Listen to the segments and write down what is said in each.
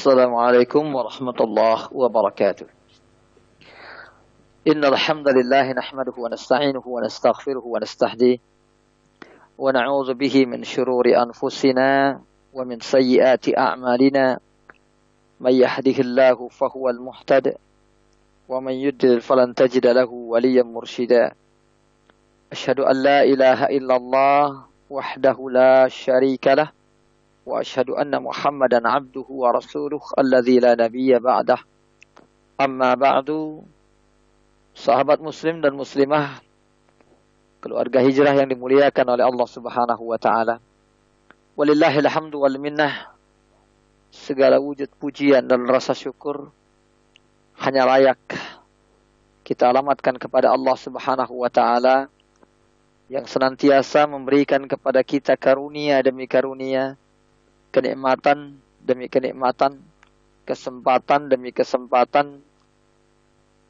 السلام عليكم ورحمة الله وبركاته. إن الحمد لله نحمده ونستعينه ونستغفره ونستهديه ونعوذ به من شرور أنفسنا ومن سيئات أعمالنا. من يهده الله فهو المهتد ومن يضلل فلن تجد له وليا مرشدا. أشهد أن لا إله إلا الله وحده لا شريك له وأشهد أن محمدا عبده ورسوله الذي لا نبي بعده أما بعد sahabat muslim dan muslimah keluarga hijrah yang dimuliakan oleh Allah Subhanahu wa taala walillahil hamdu wal minnah segala wujud pujian dan rasa syukur hanya layak kita alamatkan kepada Allah Subhanahu wa taala yang senantiasa memberikan kepada kita karunia demi karunia kenikmatan demi kenikmatan, kesempatan demi kesempatan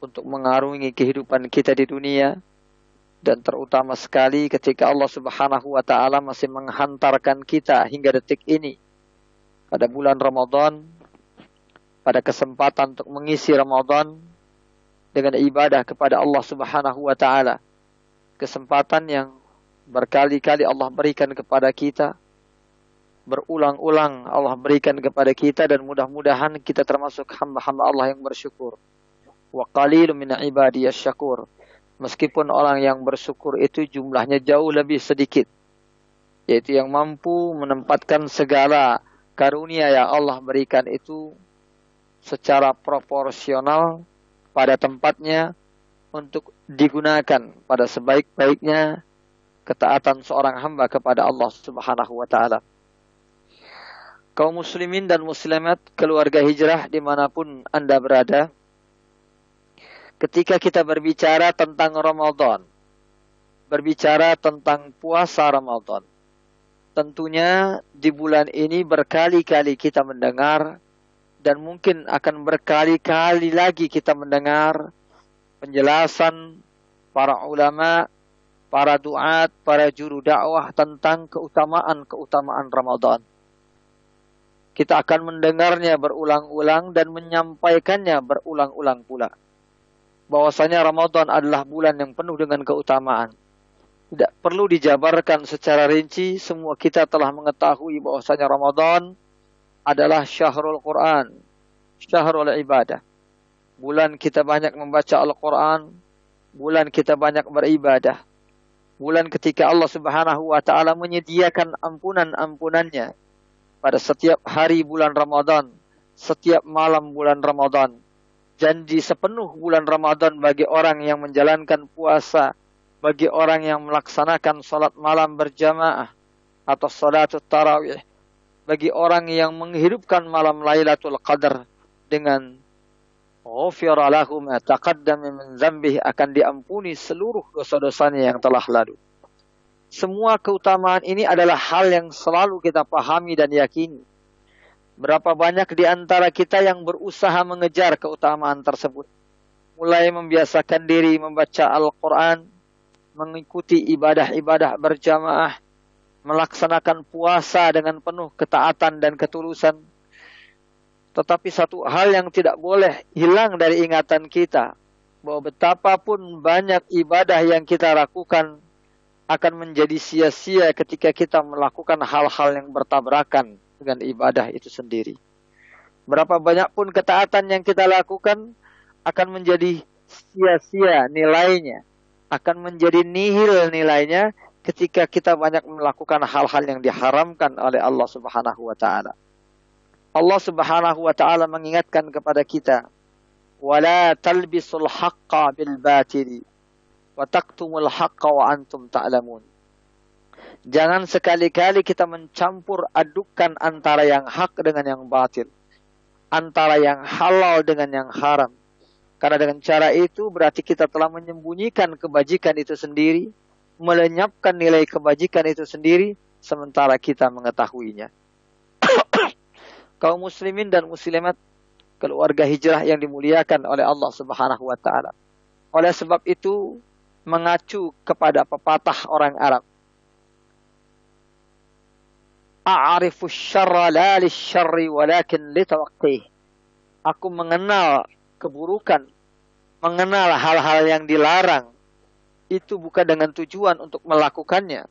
untuk mengarungi kehidupan kita di dunia. Dan terutama sekali ketika Allah Subhanahu wa taala masih menghantarkan kita hingga detik ini pada bulan Ramadan pada kesempatan untuk mengisi Ramadan dengan ibadah kepada Allah Subhanahu wa taala. Kesempatan yang berkali-kali Allah berikan kepada kita berulang-ulang Allah berikan kepada kita dan mudah-mudahan kita termasuk hamba-hamba Allah yang bersyukur. Wa qalilun min syakur. Meskipun orang yang bersyukur itu jumlahnya jauh lebih sedikit. Yaitu yang mampu menempatkan segala karunia yang Allah berikan itu secara proporsional pada tempatnya untuk digunakan pada sebaik-baiknya ketaatan seorang hamba kepada Allah Subhanahu wa taala kaum muslimin dan muslimat keluarga hijrah di mana pun Anda berada. Ketika kita berbicara tentang Ramadan, berbicara tentang puasa Ramadan, tentunya di bulan ini berkali-kali kita mendengar dan mungkin akan berkali-kali lagi kita mendengar penjelasan para ulama, para duat, para juru dakwah tentang keutamaan-keutamaan Ramadan kita akan mendengarnya berulang-ulang dan menyampaikannya berulang-ulang pula. Bahwasanya Ramadan adalah bulan yang penuh dengan keutamaan. Tidak perlu dijabarkan secara rinci, semua kita telah mengetahui bahwasanya Ramadan adalah syahrul Quran, syahrul ibadah. Bulan kita banyak membaca Al-Quran, bulan kita banyak beribadah. Bulan ketika Allah Subhanahu wa taala menyediakan ampunan-ampunannya pada setiap hari bulan Ramadan, setiap malam bulan Ramadan. Janji sepenuh bulan Ramadan bagi orang yang menjalankan puasa, bagi orang yang melaksanakan salat malam berjamaah atau salat tarawih, bagi orang yang menghidupkan malam Lailatul Qadar dengan ghufira lahu ma taqaddama min dzambihi akan diampuni seluruh dosa-dosanya yang telah lalu. Semua keutamaan ini adalah hal yang selalu kita pahami dan yakini. Berapa banyak di antara kita yang berusaha mengejar keutamaan tersebut. Mulai membiasakan diri membaca Al-Quran, mengikuti ibadah-ibadah berjamaah, melaksanakan puasa dengan penuh ketaatan dan ketulusan. Tetapi satu hal yang tidak boleh hilang dari ingatan kita, bahwa betapapun banyak ibadah yang kita lakukan akan menjadi sia-sia ketika kita melakukan hal-hal yang bertabrakan dengan ibadah itu sendiri. Berapa banyak pun ketaatan yang kita lakukan akan menjadi sia-sia nilainya, akan menjadi nihil nilainya ketika kita banyak melakukan hal-hal yang diharamkan oleh Allah Subhanahu wa taala. Allah Subhanahu wa taala mengingatkan kepada kita, "Wala talbisul bil batili." Wa taqtumul haqqa wa antum ta'lamun. Jangan sekali-kali kita mencampur adukan antara yang hak dengan yang batil. Antara yang halal dengan yang haram. Karena dengan cara itu berarti kita telah menyembunyikan kebajikan itu sendiri. Melenyapkan nilai kebajikan itu sendiri. Sementara kita mengetahuinya. Kaum muslimin dan muslimat. Keluarga hijrah yang dimuliakan oleh Allah subhanahu wa ta'ala. Oleh sebab itu mengacu kepada pepatah orang Arab. A'rifu syarra la syarri walakin litawaqtih. Aku mengenal keburukan, mengenal hal-hal yang dilarang. Itu bukan dengan tujuan untuk melakukannya,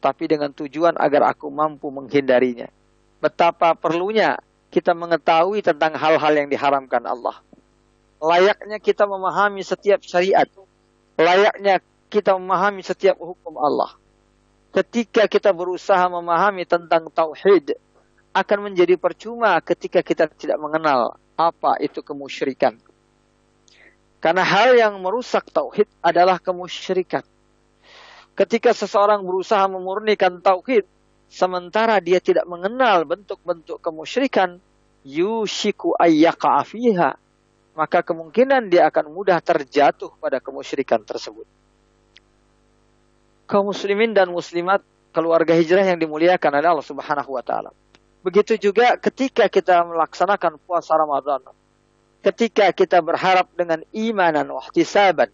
tapi dengan tujuan agar aku mampu menghindarinya. Betapa perlunya kita mengetahui tentang hal-hal yang diharamkan Allah. Layaknya kita memahami setiap syariat. Layaknya kita memahami setiap hukum Allah ketika kita berusaha memahami tentang tauhid akan menjadi percuma ketika kita tidak mengenal apa itu kemusyrikan. Karena hal yang merusak tauhid adalah kemusyrikan. Ketika seseorang berusaha memurnikan tauhid sementara dia tidak mengenal bentuk-bentuk kemusyrikan, yushiku ayyaka fiha, maka kemungkinan dia akan mudah terjatuh pada kemusyrikan tersebut kaum muslimin dan muslimat keluarga hijrah yang dimuliakan oleh Allah Subhanahu wa taala. Begitu juga ketika kita melaksanakan puasa Ramadan. Ketika kita berharap dengan imanan wahtisaban,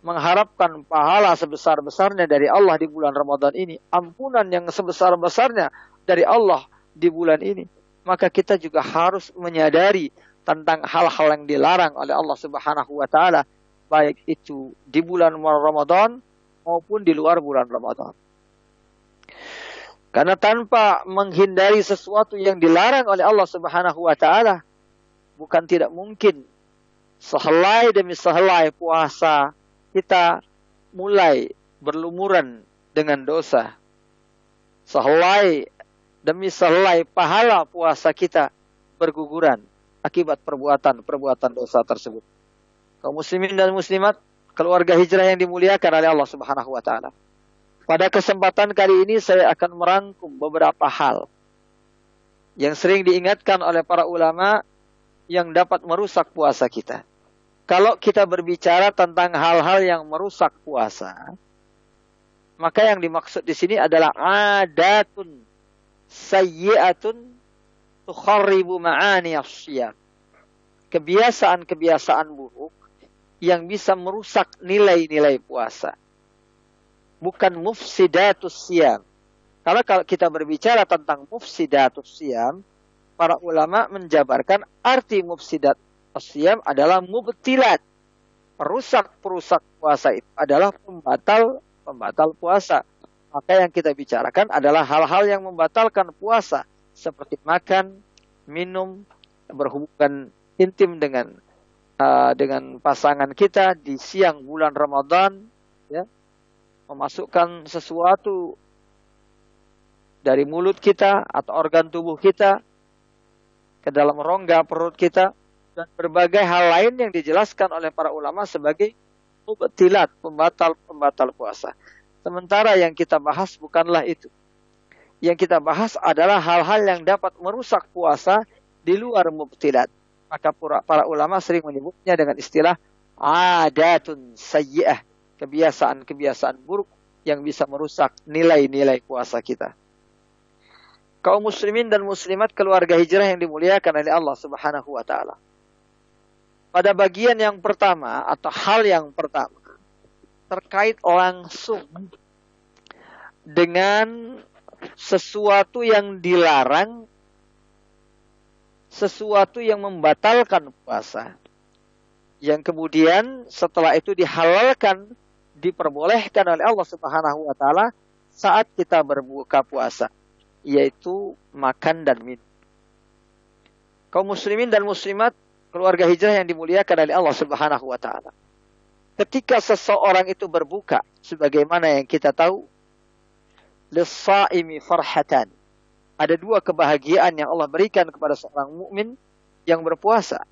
mengharapkan pahala sebesar-besarnya dari Allah di bulan Ramadan ini, ampunan yang sebesar-besarnya dari Allah di bulan ini, maka kita juga harus menyadari tentang hal-hal yang dilarang oleh Allah Subhanahu wa taala, baik itu di bulan Ramadan maupun di luar bulan Ramadan. Karena tanpa menghindari sesuatu yang dilarang oleh Allah Subhanahu wa taala bukan tidak mungkin sehelai demi sehelai puasa kita mulai berlumuran dengan dosa. Sehelai demi sehelai pahala puasa kita berguguran akibat perbuatan-perbuatan dosa tersebut. Kaum muslimin dan muslimat keluarga hijrah yang dimuliakan oleh Allah Subhanahu wa taala. Pada kesempatan kali ini saya akan merangkum beberapa hal yang sering diingatkan oleh para ulama yang dapat merusak puasa kita. Kalau kita berbicara tentang hal-hal yang merusak puasa, maka yang dimaksud di sini adalah adatun sayyi'atun tukharribu ma'ani Kebiasaan-kebiasaan buruk yang bisa merusak nilai-nilai puasa. Bukan mufsidatus siam. Kalau kalau kita berbicara tentang mufsidatus siam, para ulama menjabarkan arti mufsidat siam adalah mubtilat. Perusak-perusak puasa itu adalah pembatal pembatal puasa. Maka yang kita bicarakan adalah hal-hal yang membatalkan puasa seperti makan, minum, berhubungan intim dengan uh, dengan pasangan kita di siang bulan Ramadan, ya, memasukkan sesuatu dari mulut kita atau organ tubuh kita ke dalam rongga perut kita dan berbagai hal lain yang dijelaskan oleh para ulama sebagai mubtilat, pembatal-pembatal puasa. Sementara yang kita bahas bukanlah itu. Yang kita bahas adalah hal-hal yang dapat merusak puasa di luar mubtilat. Maka para ulama sering menyebutnya dengan istilah adatun sayyi'ah. Kebiasaan-kebiasaan buruk yang bisa merusak nilai-nilai puasa kita. Kaum muslimin dan muslimat keluarga hijrah yang dimuliakan oleh Allah Subhanahu wa taala. Pada bagian yang pertama atau hal yang pertama terkait langsung dengan sesuatu yang dilarang sesuatu yang membatalkan puasa. Yang kemudian setelah itu dihalalkan, diperbolehkan oleh Allah Subhanahu wa taala saat kita berbuka puasa, yaitu makan dan minum. Kaum muslimin dan muslimat keluarga hijrah yang dimuliakan oleh Allah Subhanahu wa taala. Ketika seseorang itu berbuka sebagaimana yang kita tahu, lis-saimi farhatan ada dua kebahagiaan yang Allah berikan kepada seorang mukmin yang berpuasa.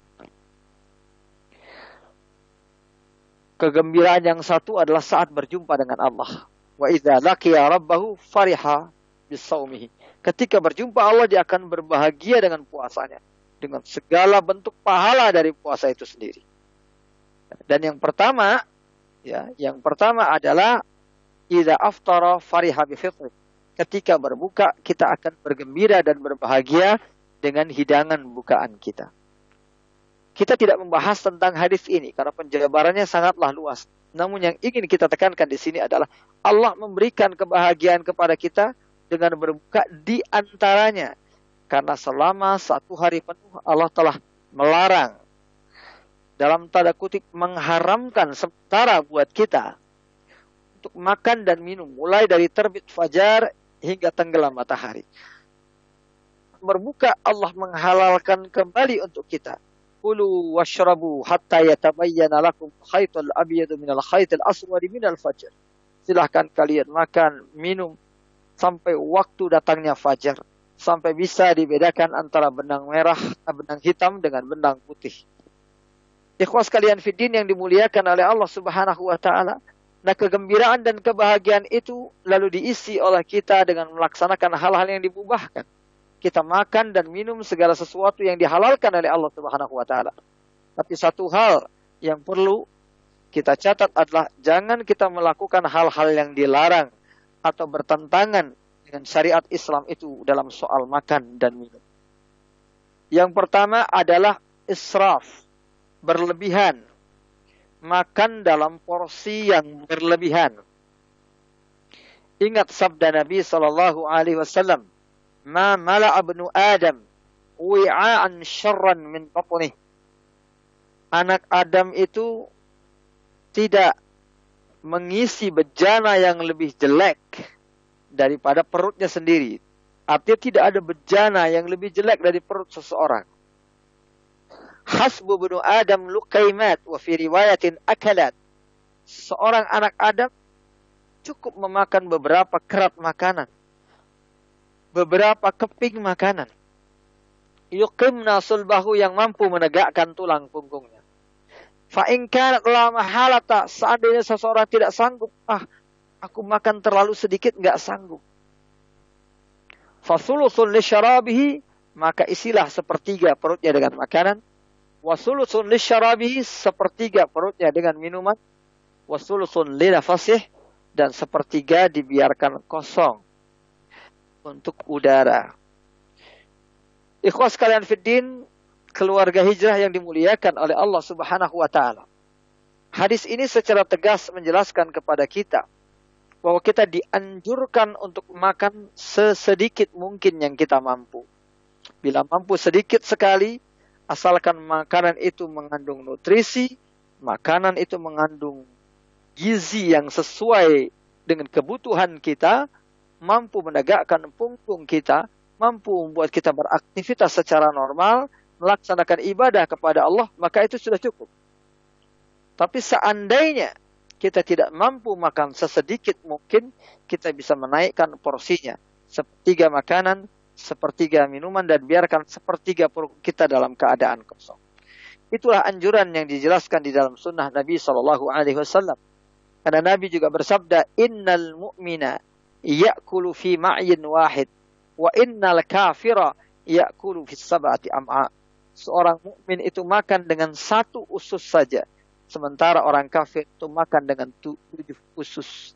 Kegembiraan yang satu adalah saat berjumpa dengan Allah. Wa idza laqiya rabbahu fariha bisaumihi. Ketika berjumpa Allah dia akan berbahagia dengan puasanya dengan segala bentuk pahala dari puasa itu sendiri. Dan yang pertama ya, yang pertama adalah idza aftara fariha bi fitri ketika berbuka kita akan bergembira dan berbahagia dengan hidangan bukaan kita. Kita tidak membahas tentang hadis ini karena penjabarannya sangatlah luas. Namun yang ingin kita tekankan di sini adalah Allah memberikan kebahagiaan kepada kita dengan berbuka di antaranya. Karena selama satu hari penuh Allah telah melarang dalam tanda kutip mengharamkan sementara buat kita untuk makan dan minum mulai dari terbit fajar hingga tenggelam matahari. Berbuka Allah menghalalkan kembali untuk kita. Kulu washrabu hatta yatabayyana lakum khaytul abyadu minal khaytil aswadi minal fajr. Silahkan kalian makan, minum, sampai waktu datangnya fajar sampai bisa dibedakan antara benang merah, eh, benang hitam dengan benang putih. Ikhwas kalian fiddin yang dimuliakan oleh Allah Subhanahu wa taala. Nah, kegembiraan dan kebahagiaan itu lalu diisi oleh kita dengan melaksanakan hal-hal yang dibubahkan. Kita makan dan minum segala sesuatu yang dihalalkan oleh Allah Subhanahu wa taala. Tapi satu hal yang perlu kita catat adalah jangan kita melakukan hal-hal yang dilarang atau bertentangan dengan syariat Islam itu dalam soal makan dan minum. Yang pertama adalah israf, berlebihan. Makan dalam porsi yang berlebihan. Ingat sabda Nabi sallallahu alaihi wasallam, "Ma mala'a ibnu Adam wi'an syarran min batnih." Anak Adam itu tidak mengisi bejana yang lebih jelek daripada perutnya sendiri. Artinya tidak ada bejana yang lebih jelek dari perut seseorang. Hasbu bunu Adam lukaimat wa fi riwayatin akalat. Seorang anak Adam cukup memakan beberapa kerat makanan. Beberapa keping makanan. Yuqimna sulbahu yang mampu menegakkan tulang punggungnya. Fa in kanat la mahalata seandainya seseorang tidak sanggup, ah Aku makan terlalu sedikit nggak sanggup. Fasulusun lisyarabihi maka isilah sepertiga perutnya dengan makanan. Wasulusun lisyarabihi sepertiga perutnya dengan minuman. Wasulusun linafasih dan sepertiga dibiarkan kosong untuk udara. Ikhwas kalian fiddin, keluarga hijrah yang dimuliakan oleh Allah Subhanahu wa taala. Hadis ini secara tegas menjelaskan kepada kita bahwa kita dianjurkan untuk makan sesedikit mungkin yang kita mampu. Bila mampu sedikit sekali, asalkan makanan itu mengandung nutrisi, makanan itu mengandung gizi yang sesuai dengan kebutuhan kita, mampu menegakkan punggung kita, mampu membuat kita beraktivitas secara normal, melaksanakan ibadah kepada Allah, maka itu sudah cukup. Tapi seandainya kita tidak mampu makan sesedikit mungkin, kita bisa menaikkan porsinya. Sepertiga makanan, sepertiga minuman, dan biarkan sepertiga perut kita dalam keadaan kosong. Itulah anjuran yang dijelaskan di dalam sunnah Nabi Shallallahu Alaihi Wasallam. Karena Nabi juga bersabda, Innal mu'mina ya'kulu fi ma'yin wahid, wa innal kafira ya'kulu fi sab'ati am'a. Seorang mukmin itu makan dengan satu usus saja Sementara orang kafir itu makan dengan tujuh khusus.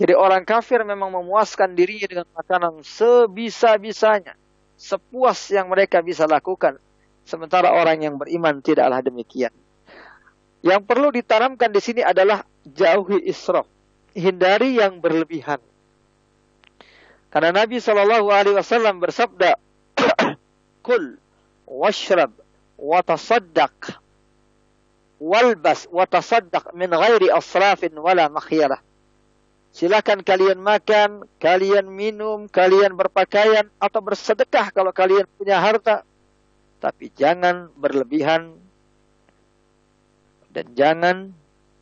Jadi orang kafir memang memuaskan dirinya dengan makanan sebisa-bisanya. Sepuas yang mereka bisa lakukan. Sementara orang yang beriman tidaklah demikian. Yang perlu ditanamkan di sini adalah jauhi israf. Hindari yang berlebihan. Karena Nabi Shallallahu Alaihi Wasallam bersabda, "Kul washrab wa tasaddaq walbas wa tasaddaq min ghairi asrafin wala. Silakan kalian makan, kalian minum, kalian berpakaian atau bersedekah kalau kalian punya harta. Tapi jangan berlebihan dan jangan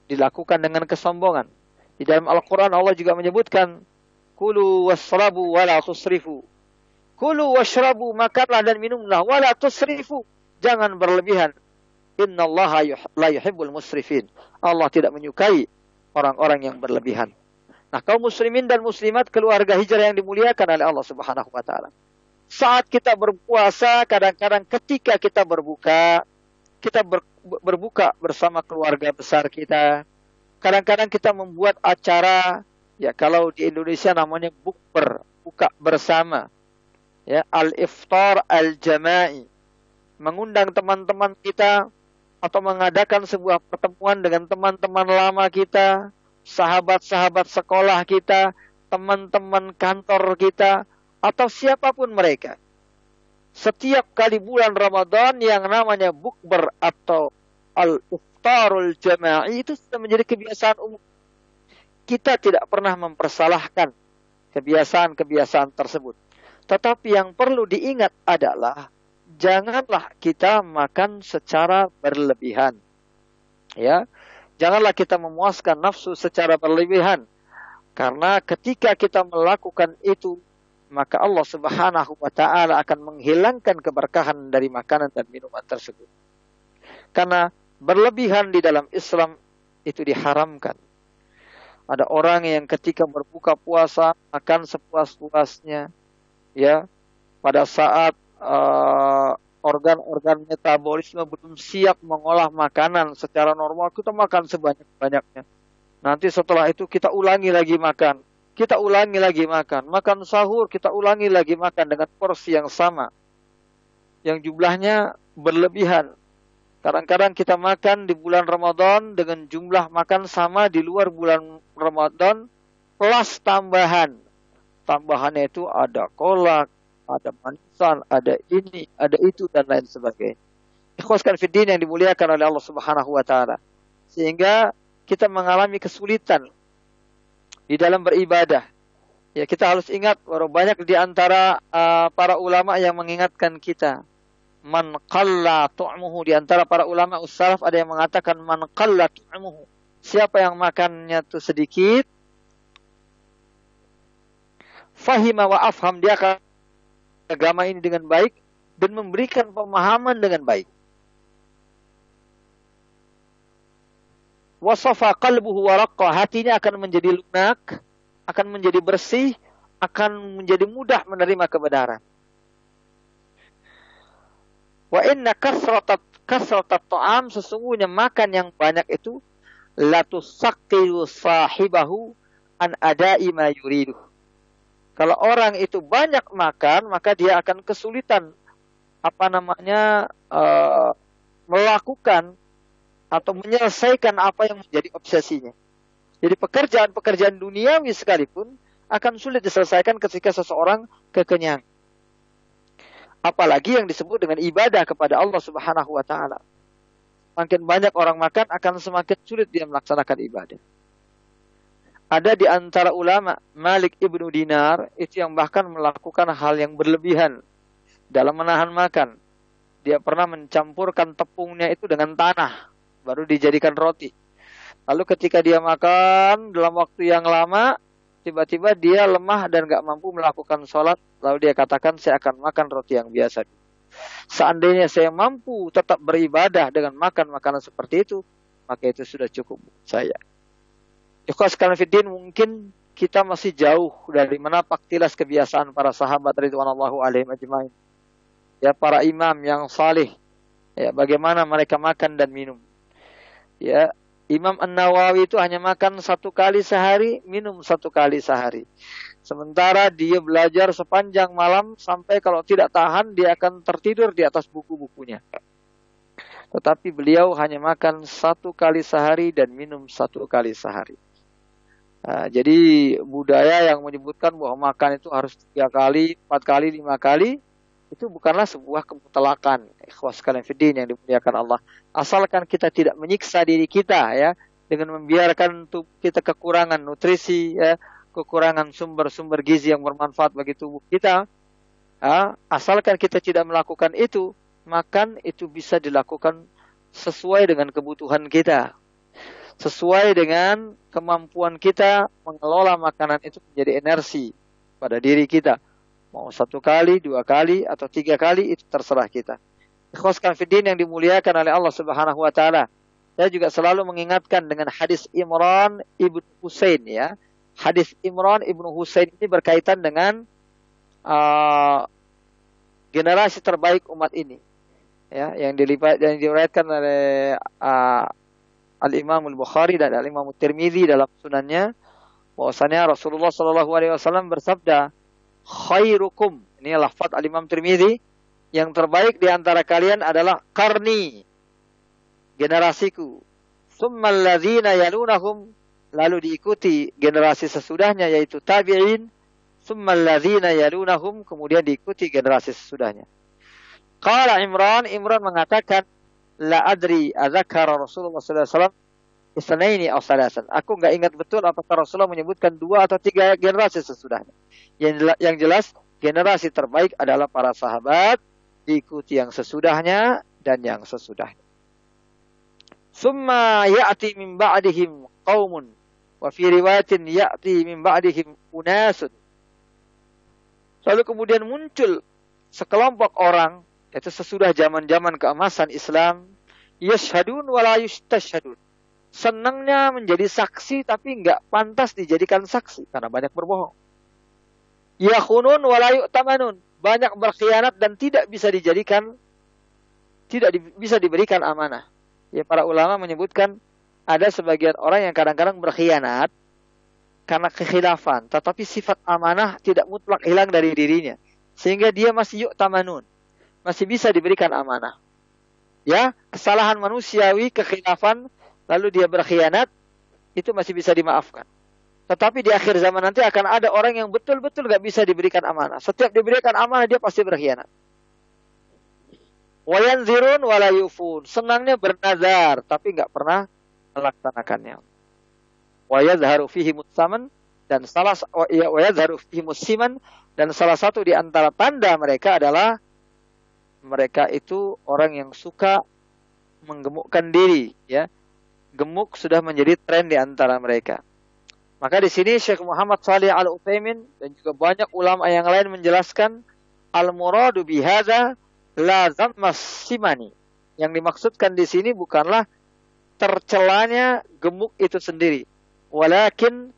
dilakukan dengan kesombongan. Di dalam Al-Quran Allah juga menyebutkan, Kulu wasrabu wala tusrifu. Kulu washrabu makanlah dan minumlah wala tusrifu. Jangan berlebihan Inna Allah la yuhibbul musrifin. Allah tidak menyukai orang-orang yang berlebihan. Nah, kaum muslimin dan muslimat keluarga hijrah yang dimuliakan oleh Allah Subhanahu wa taala. Saat kita berpuasa, kadang-kadang ketika kita berbuka, kita ber, berbuka bersama keluarga besar kita. Kadang-kadang kita membuat acara, ya kalau di Indonesia namanya bukber, buka bersama. Ya, al-iftar al-jama'i. Mengundang teman-teman kita atau mengadakan sebuah pertemuan dengan teman-teman lama kita, sahabat-sahabat sekolah kita, teman-teman kantor kita, atau siapa pun mereka. Setiap kali bulan Ramadan yang namanya bukber atau al-iftarul jama'i itu sudah menjadi kebiasaan umum. Kita tidak pernah mempersalahkan kebiasaan-kebiasaan tersebut. Tetapi yang perlu diingat adalah janganlah kita makan secara berlebihan. Ya. Janganlah kita memuaskan nafsu secara berlebihan. Karena ketika kita melakukan itu, maka Allah Subhanahu wa taala akan menghilangkan keberkahan dari makanan dan minuman tersebut. Karena berlebihan di dalam Islam itu diharamkan. Ada orang yang ketika berbuka puasa makan sepuas-puasnya, ya pada saat uh, organ-organ metabolisme belum siap mengolah makanan secara normal kita makan sebanyak-banyaknya. Nanti setelah itu kita ulangi lagi makan. Kita ulangi lagi makan. Makan sahur kita ulangi lagi makan dengan porsi yang sama. Yang jumlahnya berlebihan. Kadang-kadang kita makan di bulan Ramadan dengan jumlah makan sama di luar bulan Ramadan plus tambahan. Tambahannya itu ada kolak, ada manisan, ada ini, ada itu dan lain sebagainya. Ikhwaskan fiddin yang dimuliakan oleh Allah Subhanahu wa taala. Sehingga kita mengalami kesulitan di dalam beribadah. Ya, kita harus ingat bahwa banyak di antara uh, para ulama yang mengingatkan kita. Man qalla tu'muhu di antara para ulama ussalaf ada yang mengatakan man qalla tu'muhu. Siapa yang makannya itu sedikit, fahima wa afham dia akan agama ini dengan baik dan memberikan pemahaman dengan baik. Wasafa qalbuhu wa hatinya akan menjadi lunak, akan menjadi bersih, akan menjadi mudah menerima kebenaran. Wa inna kasratat kasratat ta'am sesungguhnya makan yang banyak itu la tusaqqilu sahibahu an ada'i ma yuridu kalau orang itu banyak makan, maka dia akan kesulitan apa namanya uh, melakukan atau menyelesaikan apa yang menjadi obsesinya. Jadi pekerjaan-pekerjaan duniawi sekalipun akan sulit diselesaikan ketika seseorang kekenyang. Apalagi yang disebut dengan ibadah kepada Allah Subhanahu wa taala. Makin banyak orang makan akan semakin sulit dia melaksanakan ibadah. Ada di antara ulama Malik ibnu Dinar itu yang bahkan melakukan hal yang berlebihan dalam menahan makan. Dia pernah mencampurkan tepungnya itu dengan tanah baru dijadikan roti. Lalu ketika dia makan dalam waktu yang lama, tiba-tiba dia lemah dan gak mampu melakukan sholat. Lalu dia katakan saya akan makan roti yang biasa. Seandainya saya mampu tetap beribadah dengan makan makanan seperti itu, maka itu sudah cukup saya. Ikhwas Fiddin mungkin kita masih jauh dari menapak tilas kebiasaan para sahabat ridwanallahu alaihim ajmain. Ya para imam yang salih. Ya bagaimana mereka makan dan minum. Ya Imam An-Nawawi itu hanya makan satu kali sehari, minum satu kali sehari. Sementara dia belajar sepanjang malam sampai kalau tidak tahan dia akan tertidur di atas buku-bukunya. Tetapi beliau hanya makan satu kali sehari dan minum satu kali sehari. Nah, jadi budaya yang menyebutkan bahwa makan itu harus tiga kali, empat kali, lima kali, itu bukanlah sebuah kemutlakan. Ikhwas kalian yang dimuliakan Allah. Asalkan kita tidak menyiksa diri kita ya dengan membiarkan tubuh kita kekurangan nutrisi ya, kekurangan sumber-sumber gizi yang bermanfaat bagi tubuh kita. Ya, asalkan kita tidak melakukan itu, makan itu bisa dilakukan sesuai dengan kebutuhan kita sesuai dengan kemampuan kita mengelola makanan itu menjadi energi pada diri kita. Mau satu kali, dua kali, atau tiga kali, itu terserah kita. Ikhwaskan fiddin yang dimuliakan oleh Allah subhanahu wa ta'ala. Saya juga selalu mengingatkan dengan hadis Imran ibn Husain ya. Hadis Imran ibn Husain ini berkaitan dengan uh, generasi terbaik umat ini. Ya, yang dilipat yang diriwayatkan oleh uh, Al-Imam Al-Bukhari dan Al-Imam Tirmidzi dalam sunannya bahwasanya Rasulullah Shallallahu alaihi wasallam bersabda khairukum. Ini lafaz Al-Imam Tirmidzi yang terbaik di antara kalian adalah karni generasiku. Summal ladzina yalunahum lalu diikuti generasi sesudahnya yaitu tabi'in, summa alladzina yalunahum, kemudian diikuti generasi sesudahnya. Qala Imran, Imran mengatakan, la adri adzakara Rasulullah wasallam isnaini atau salasan. Aku nggak ingat betul apakah Rasulullah menyebutkan dua atau tiga generasi sesudahnya. Yang, yang jelas generasi terbaik adalah para sahabat, diikuti yang sesudahnya dan yang sesudahnya. Summa ya'ti min ba'dihim qaumun wa fi riwayatin ya'ti min ba'dihim unasun. Lalu kemudian muncul sekelompok orang itu sesudah zaman-zaman keemasan Islam yashhadun wa la yustashhadun. Senangnya menjadi saksi tapi nggak pantas dijadikan saksi karena banyak berbohong. Yakhunun wa la yu'tamanun. Banyak berkhianat dan tidak bisa dijadikan tidak di, bisa diberikan amanah. Ya para ulama menyebutkan ada sebagian orang yang kadang-kadang berkhianat karena kekhilafan, tetapi sifat amanah tidak mutlak hilang dari dirinya. Sehingga dia masih yuk tamanun. Masih bisa diberikan amanah. Ya, kesalahan manusiawi, kekhilafan, lalu dia berkhianat, itu masih bisa dimaafkan. Tetapi di akhir zaman nanti akan ada orang yang betul-betul gak bisa diberikan amanah. Setiap diberikan amanah dia pasti berkhianat. Wayan zirun walayufun. Senangnya bernazar, tapi nggak pernah melaksanakannya. Wayadharu fihi mutsaman dan salah ya, wayadharu fihi musiman dan salah satu di antara tanda mereka adalah mereka itu orang yang suka menggemukkan diri, ya. Gemuk sudah menjadi tren di antara mereka. Maka di sini Syekh Muhammad Salih Al Utsaimin dan juga banyak ulama yang lain menjelaskan al muradu bihadza la simani. Yang dimaksudkan di sini bukanlah tercelanya gemuk itu sendiri. Walakin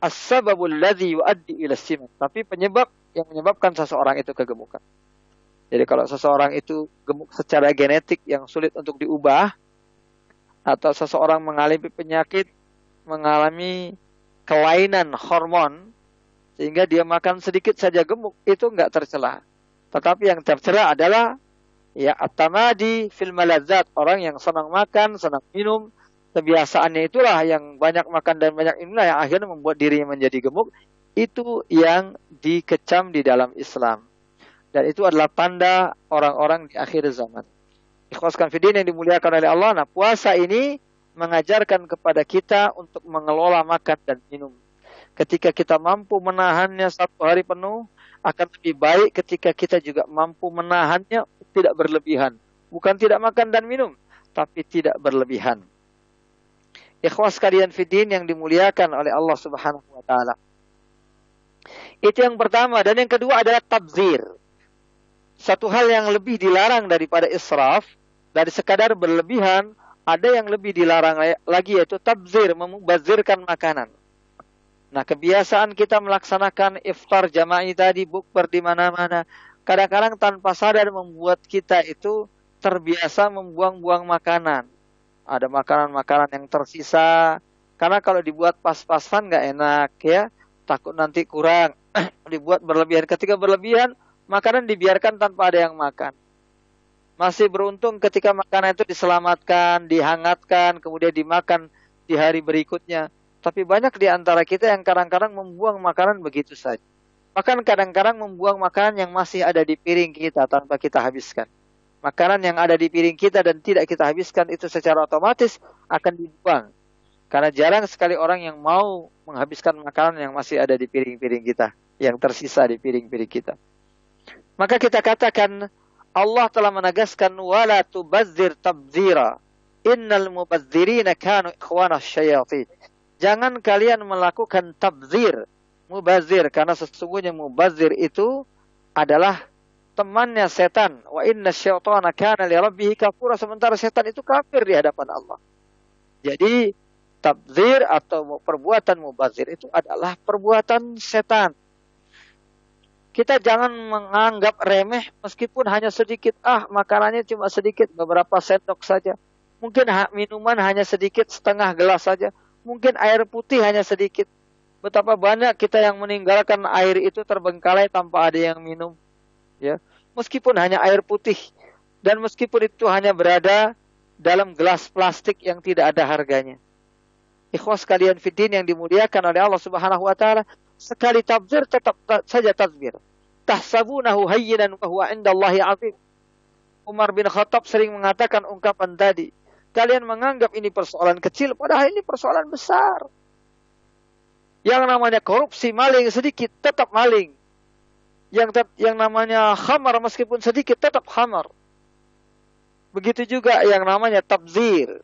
as-sababul ladzi yuaddi ila. Tapi penyebab yang menyebabkan seseorang itu kegemukan. Jadi kalau seseorang itu gemuk secara genetik yang sulit untuk diubah atau seseorang mengalami penyakit, mengalami kelainan hormon sehingga dia makan sedikit saja gemuk, itu enggak tercela. Tetapi yang tercela adalah ya atamadi fil malazat, orang yang senang makan, senang minum, kebiasaannya itulah yang banyak makan dan banyak inilah yang akhirnya membuat dirinya menjadi gemuk. Itu yang dikecam di dalam Islam. Dan itu adalah tanda orang-orang di akhir zaman. Ikhwaskan fidin yang dimuliakan oleh Allah. Nah puasa ini mengajarkan kepada kita untuk mengelola makan dan minum. Ketika kita mampu menahannya satu hari penuh, akan lebih baik ketika kita juga mampu menahannya tidak berlebihan. Bukan tidak makan dan minum, tapi tidak berlebihan. Ikhwas kalian fidin yang dimuliakan oleh Allah Subhanahu wa taala. Itu yang pertama dan yang kedua adalah tabzir. Satu hal yang lebih dilarang daripada israf dari sekadar berlebihan, ada yang lebih dilarang lagi yaitu tabzir, membazirkan makanan. Nah, kebiasaan kita melaksanakan iftar jama'i tadi bukber di mana-mana, kadang-kadang tanpa sadar membuat kita itu terbiasa membuang-buang makanan. Ada makanan-makanan yang tersisa, karena kalau dibuat pas-pasan nggak enak ya, takut nanti kurang. dibuat berlebihan. Ketika berlebihan, makanan dibiarkan tanpa ada yang makan. Masih beruntung ketika makanan itu diselamatkan, dihangatkan, kemudian dimakan di hari berikutnya tapi banyak di antara kita yang kadang-kadang membuang makanan begitu saja. Bahkan kadang-kadang membuang makanan yang masih ada di piring kita tanpa kita habiskan. Makanan yang ada di piring kita dan tidak kita habiskan itu secara otomatis akan dibuang. Karena jarang sekali orang yang mau menghabiskan makanan yang masih ada di piring-piring kita. Yang tersisa di piring-piring kita. Maka kita katakan Allah telah menegaskan wala tubazzir tabzira. Innal mubazzirina kanu ikhwana syayatin. Jangan kalian melakukan tabzir, mubazir karena sesungguhnya mubazir itu adalah temannya setan. Wa inna syaitana kana li rabbih kafura sementara setan itu kafir di hadapan Allah. Jadi tabzir atau perbuatan mubazir itu adalah perbuatan setan. Kita jangan menganggap remeh meskipun hanya sedikit. Ah, makanannya cuma sedikit, beberapa sendok saja. Mungkin minuman hanya sedikit, setengah gelas saja mungkin air putih hanya sedikit. Betapa banyak kita yang meninggalkan air itu terbengkalai tanpa ada yang minum. Ya, meskipun hanya air putih dan meskipun itu hanya berada dalam gelas plastik yang tidak ada harganya. Ikhwas kalian fiddin yang dimuliakan oleh Allah Subhanahu wa taala, sekali tabzir tetap saja tabzir. Tahsabunahu hayyinan wa huwa indallahi azim. Umar bin Khattab sering mengatakan ungkapan tadi. Kalian menganggap ini persoalan kecil, padahal ini persoalan besar. Yang namanya korupsi, maling sedikit, tetap maling. Yang yang namanya khamar meskipun sedikit, tetap khamar. Begitu juga yang namanya tabzir.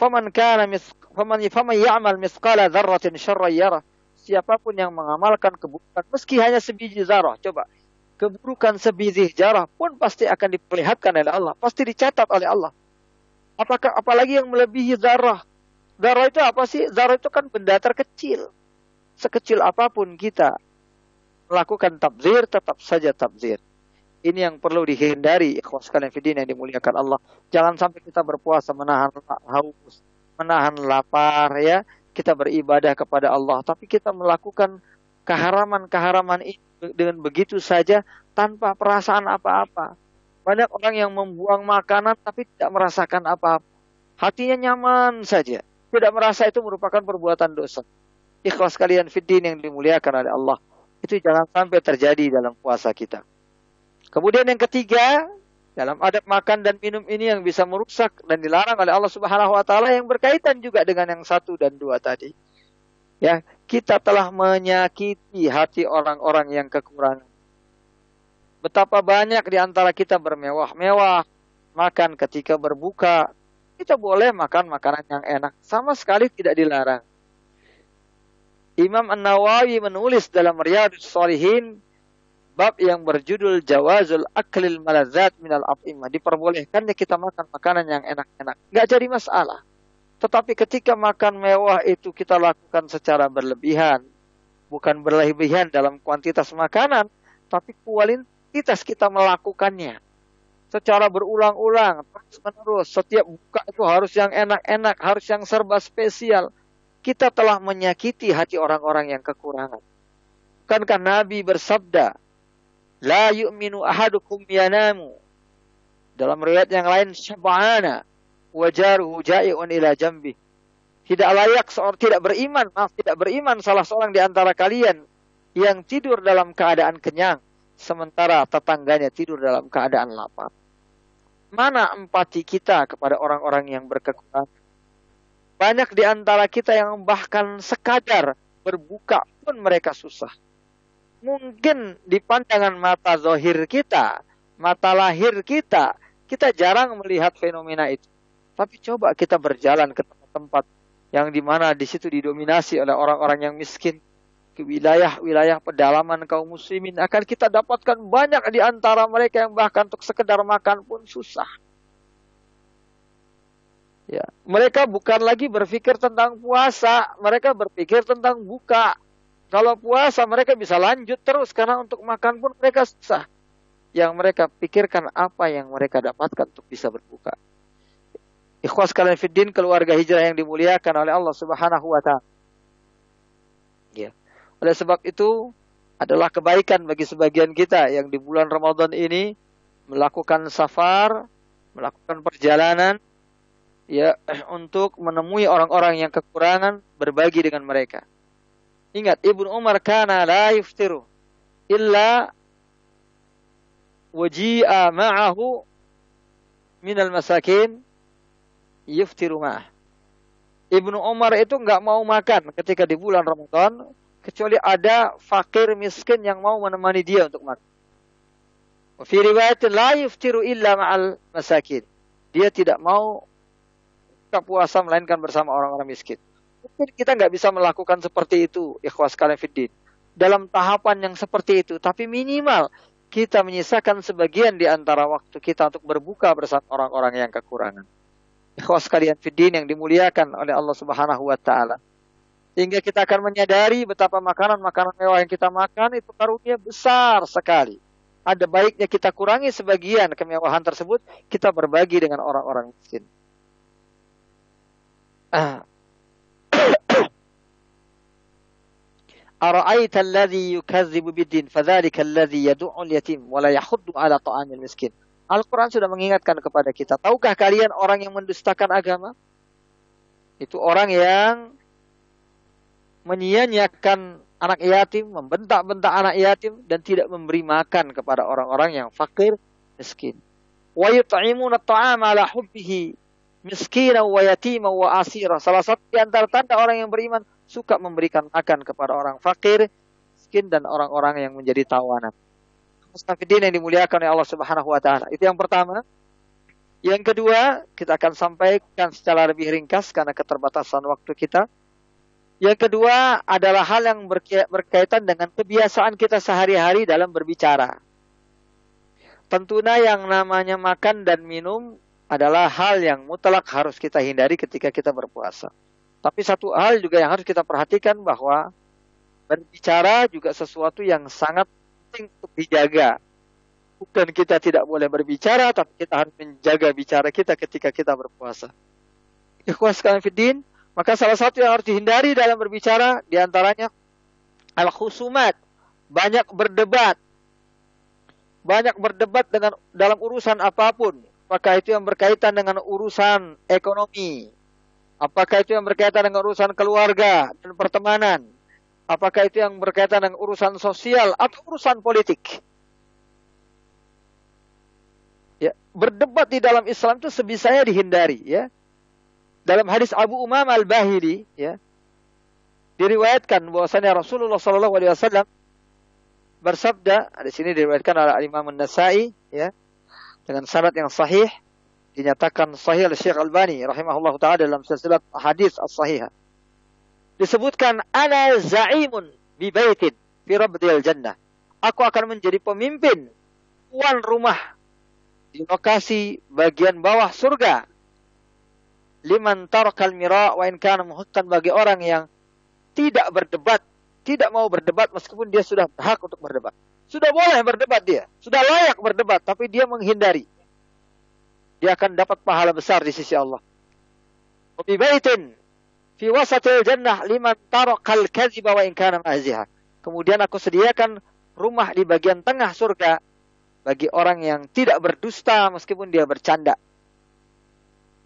Faman kana faman faman ya'mal mithqala dzarratin syarran yara. Siapa pun yang mengamalkan keburukan meski hanya sebiji zarah, coba. Keburukan sebiji zarah pun pasti akan diperlihatkan oleh Allah, pasti dicatat oleh Allah. Apakah apalagi yang melebihi zarah? Zarah itu apa sih? Zarah itu kan benda terkecil. Sekecil apa pun kita melakukan tabzir, tetap saja tabzir. Ini yang perlu dihindari ikhwas kalian fidin yang dimuliakan Allah. Jangan sampai kita berpuasa menahan haus, menahan lapar ya. Kita beribadah kepada Allah, tapi kita melakukan keharaman-keharaman itu dengan begitu saja tanpa perasaan apa-apa. Banyak orang yang membuang makanan tapi tidak merasakan apa-apa. Hatinya nyaman saja. Tidak merasa itu merupakan perbuatan dosa. Ikhlas kalian fiddin yang dimuliakan oleh Allah. Itu jangan sampai terjadi dalam puasa kita. Kemudian yang ketiga, dalam adab makan dan minum ini yang bisa merusak dan dilarang oleh Allah Subhanahu wa taala yang berkaitan juga dengan yang satu dan dua tadi. Ya, kita telah menyakiti hati orang-orang yang kekurangan. Betapa banyak di antara kita bermewah-mewah, makan ketika berbuka. Kita boleh makan makanan yang enak, sama sekali tidak dilarang. Imam An-Nawawi menulis dalam Riyadhus Shalihin bab yang berjudul Jawazul Aklil Malazat Minal Afimah. Diperbolehkannya kita makan makanan yang enak-enak. Nggak jadi masalah. Tetapi ketika makan mewah itu kita lakukan secara berlebihan. Bukan berlebihan dalam kuantitas makanan. Tapi kualitas kita melakukannya. Secara berulang-ulang. Terus menerus. Setiap buka itu harus yang enak-enak. Harus yang serba spesial. Kita telah menyakiti hati orang-orang yang kekurangan. Bukankah Nabi bersabda, La yu'minu ahadukum yanamu. Dalam riwayat yang lain syab'ana wajaruhu ja'i'un ila jambi. Tidak layak seorang tidak beriman, maaf tidak beriman salah seorang di antara kalian yang tidur dalam keadaan kenyang sementara tetangganya tidur dalam keadaan lapar. Mana empati kita kepada orang-orang yang berkekurangan? Banyak di antara kita yang bahkan sekadar berbuka pun mereka susah mungkin di pandangan mata zohir kita, mata lahir kita, kita jarang melihat fenomena itu. Tapi coba kita berjalan ke tempat-tempat yang di mana di situ didominasi oleh orang-orang yang miskin, ke wilayah-wilayah pedalaman kaum muslimin akan kita dapatkan banyak di antara mereka yang bahkan untuk sekedar makan pun susah. Ya, mereka bukan lagi berpikir tentang puasa, mereka berpikir tentang buka. Kalau puasa mereka bisa lanjut terus karena untuk makan pun mereka susah. Yang mereka pikirkan apa yang mereka dapatkan untuk bisa berbuka. Ikhwas kalian fiddin keluarga hijrah yang dimuliakan oleh Allah Subhanahu wa taala. Ya. Oleh sebab itu adalah kebaikan bagi sebagian kita yang di bulan Ramadan ini melakukan safar, melakukan perjalanan ya untuk menemui orang-orang yang kekurangan berbagi dengan mereka. Ingat, Ibnu Umar kana la yuftiru illa waji'a ma'ahu minal masakin yuftiru ma'ah. Ibnu Umar itu nggak mau makan ketika di bulan Ramadan kecuali ada fakir miskin yang mau menemani dia untuk makan. Fi riwayat la yuftiru illa ma'al masakin. Dia tidak mau buka puasa melainkan bersama orang-orang miskin. Mungkin kita nggak bisa melakukan seperti itu, ikhwas kalian fiddin. Dalam tahapan yang seperti itu, tapi minimal kita menyisakan sebagian di antara waktu kita untuk berbuka bersama orang-orang yang kekurangan. Ikhwas kalian fiddin yang dimuliakan oleh Allah Subhanahu wa taala. Sehingga kita akan menyadari betapa makanan-makanan mewah yang kita makan itu karunia besar sekali. Ada baiknya kita kurangi sebagian kemewahan tersebut, kita berbagi dengan orang-orang miskin. Ah, Ara'aita alladhi yukadzibu bidin fadzalika alladhi yad'ul yatim wa la yahuddu ala ta'amil miskin. Al-Qur'an sudah mengingatkan kepada kita, tahukah kalian orang yang mendustakan agama? Itu orang yang menyia-nyiakan anak yatim, membentak-bentak anak yatim dan tidak memberi makan kepada orang-orang yang fakir miskin. Wa yut'imuna at'ama ala hubbihi miskina wa yatima wa asira. Salah satu di antara tanda orang yang beriman suka memberikan makan kepada orang fakir, miskin, dan orang-orang yang menjadi tawanan. Mustafidin yang dimuliakan oleh Allah Subhanahu wa taala. Itu yang pertama. Yang kedua, kita akan sampaikan secara lebih ringkas karena keterbatasan waktu kita. Yang kedua adalah hal yang berkaitan dengan kebiasaan kita sehari-hari dalam berbicara. Tentunya yang namanya makan dan minum adalah hal yang mutlak harus kita hindari ketika kita berpuasa. Tapi satu hal juga yang harus kita perhatikan bahwa berbicara juga sesuatu yang sangat penting untuk dijaga. Bukan kita tidak boleh berbicara, tapi kita harus menjaga bicara kita ketika kita berpuasa. Ikhwas fiddin, maka salah satu yang harus dihindari dalam berbicara di antaranya al-khusumat, banyak berdebat. Banyak berdebat dengan dalam urusan apa pun. Apakah itu yang berkaitan dengan urusan ekonomi? Apakah itu yang berkaitan dengan urusan keluarga dan pertemanan? Apakah itu yang berkaitan dengan urusan sosial atau urusan politik? Ya, berdebat di dalam Islam itu sebisanya dihindari, ya. Dalam hadis Abu Umam Al-Bahili, ya, diriwayatkan bahwasanya Rasulullah Shallallahu alaihi wasallam bersabda, di sini diriwayatkan oleh Imam An-Nasa'i, ya, dengan syarat yang sahih, dinyatakan sahih oleh Syekh Al-Bani rahimahullah taala dalam silsilah hadis as-sahihah disebutkan ana zaimun bi baitin fi rabdil jannah. Aku akan menjadi pemimpin tuan rumah di lokasi bagian bawah surga. Liman tarakal mira wa in kana bagi orang yang tidak berdebat, tidak mau berdebat meskipun dia sudah berhak untuk berdebat. Sudah boleh berdebat dia, sudah layak berdebat tapi dia menghindari. Dia akan dapat pahala besar di sisi Allah. Bi baitin fi wasatil jannah liman tarakal kadhiba wa in kana. Kemudian aku sediakan rumah di bagian tengah surga bagi orang yang tidak berdusta meskipun dia bercanda.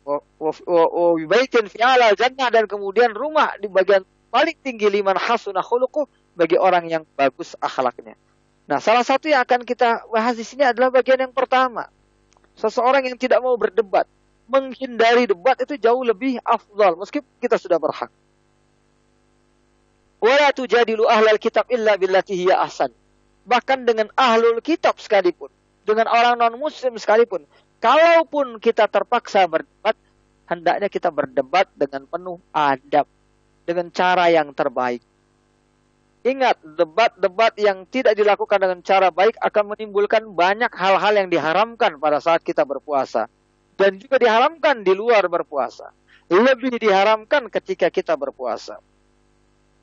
Wibaitin fi ala jannah dan kemudian rumah di bagian paling tinggi liman hasuna khuluquh bagi orang yang bagus akhlaknya. Nah, salah satu yang akan kita bahas di sini adalah bagian yang pertama. Seseorang yang tidak mau berdebat, menghindari debat itu jauh lebih afdal meskipun kita sudah berhak. Wala tujadilu ahlal kitab illa billati hiya ahsan. Bahkan dengan ahlul kitab sekalipun, dengan orang non muslim sekalipun, kalaupun kita terpaksa berdebat, hendaknya kita berdebat dengan penuh adab, dengan cara yang terbaik. Ingat, debat-debat yang tidak dilakukan dengan cara baik akan menimbulkan banyak hal-hal yang diharamkan pada saat kita berpuasa dan juga diharamkan di luar berpuasa. Lebih diharamkan ketika kita berpuasa.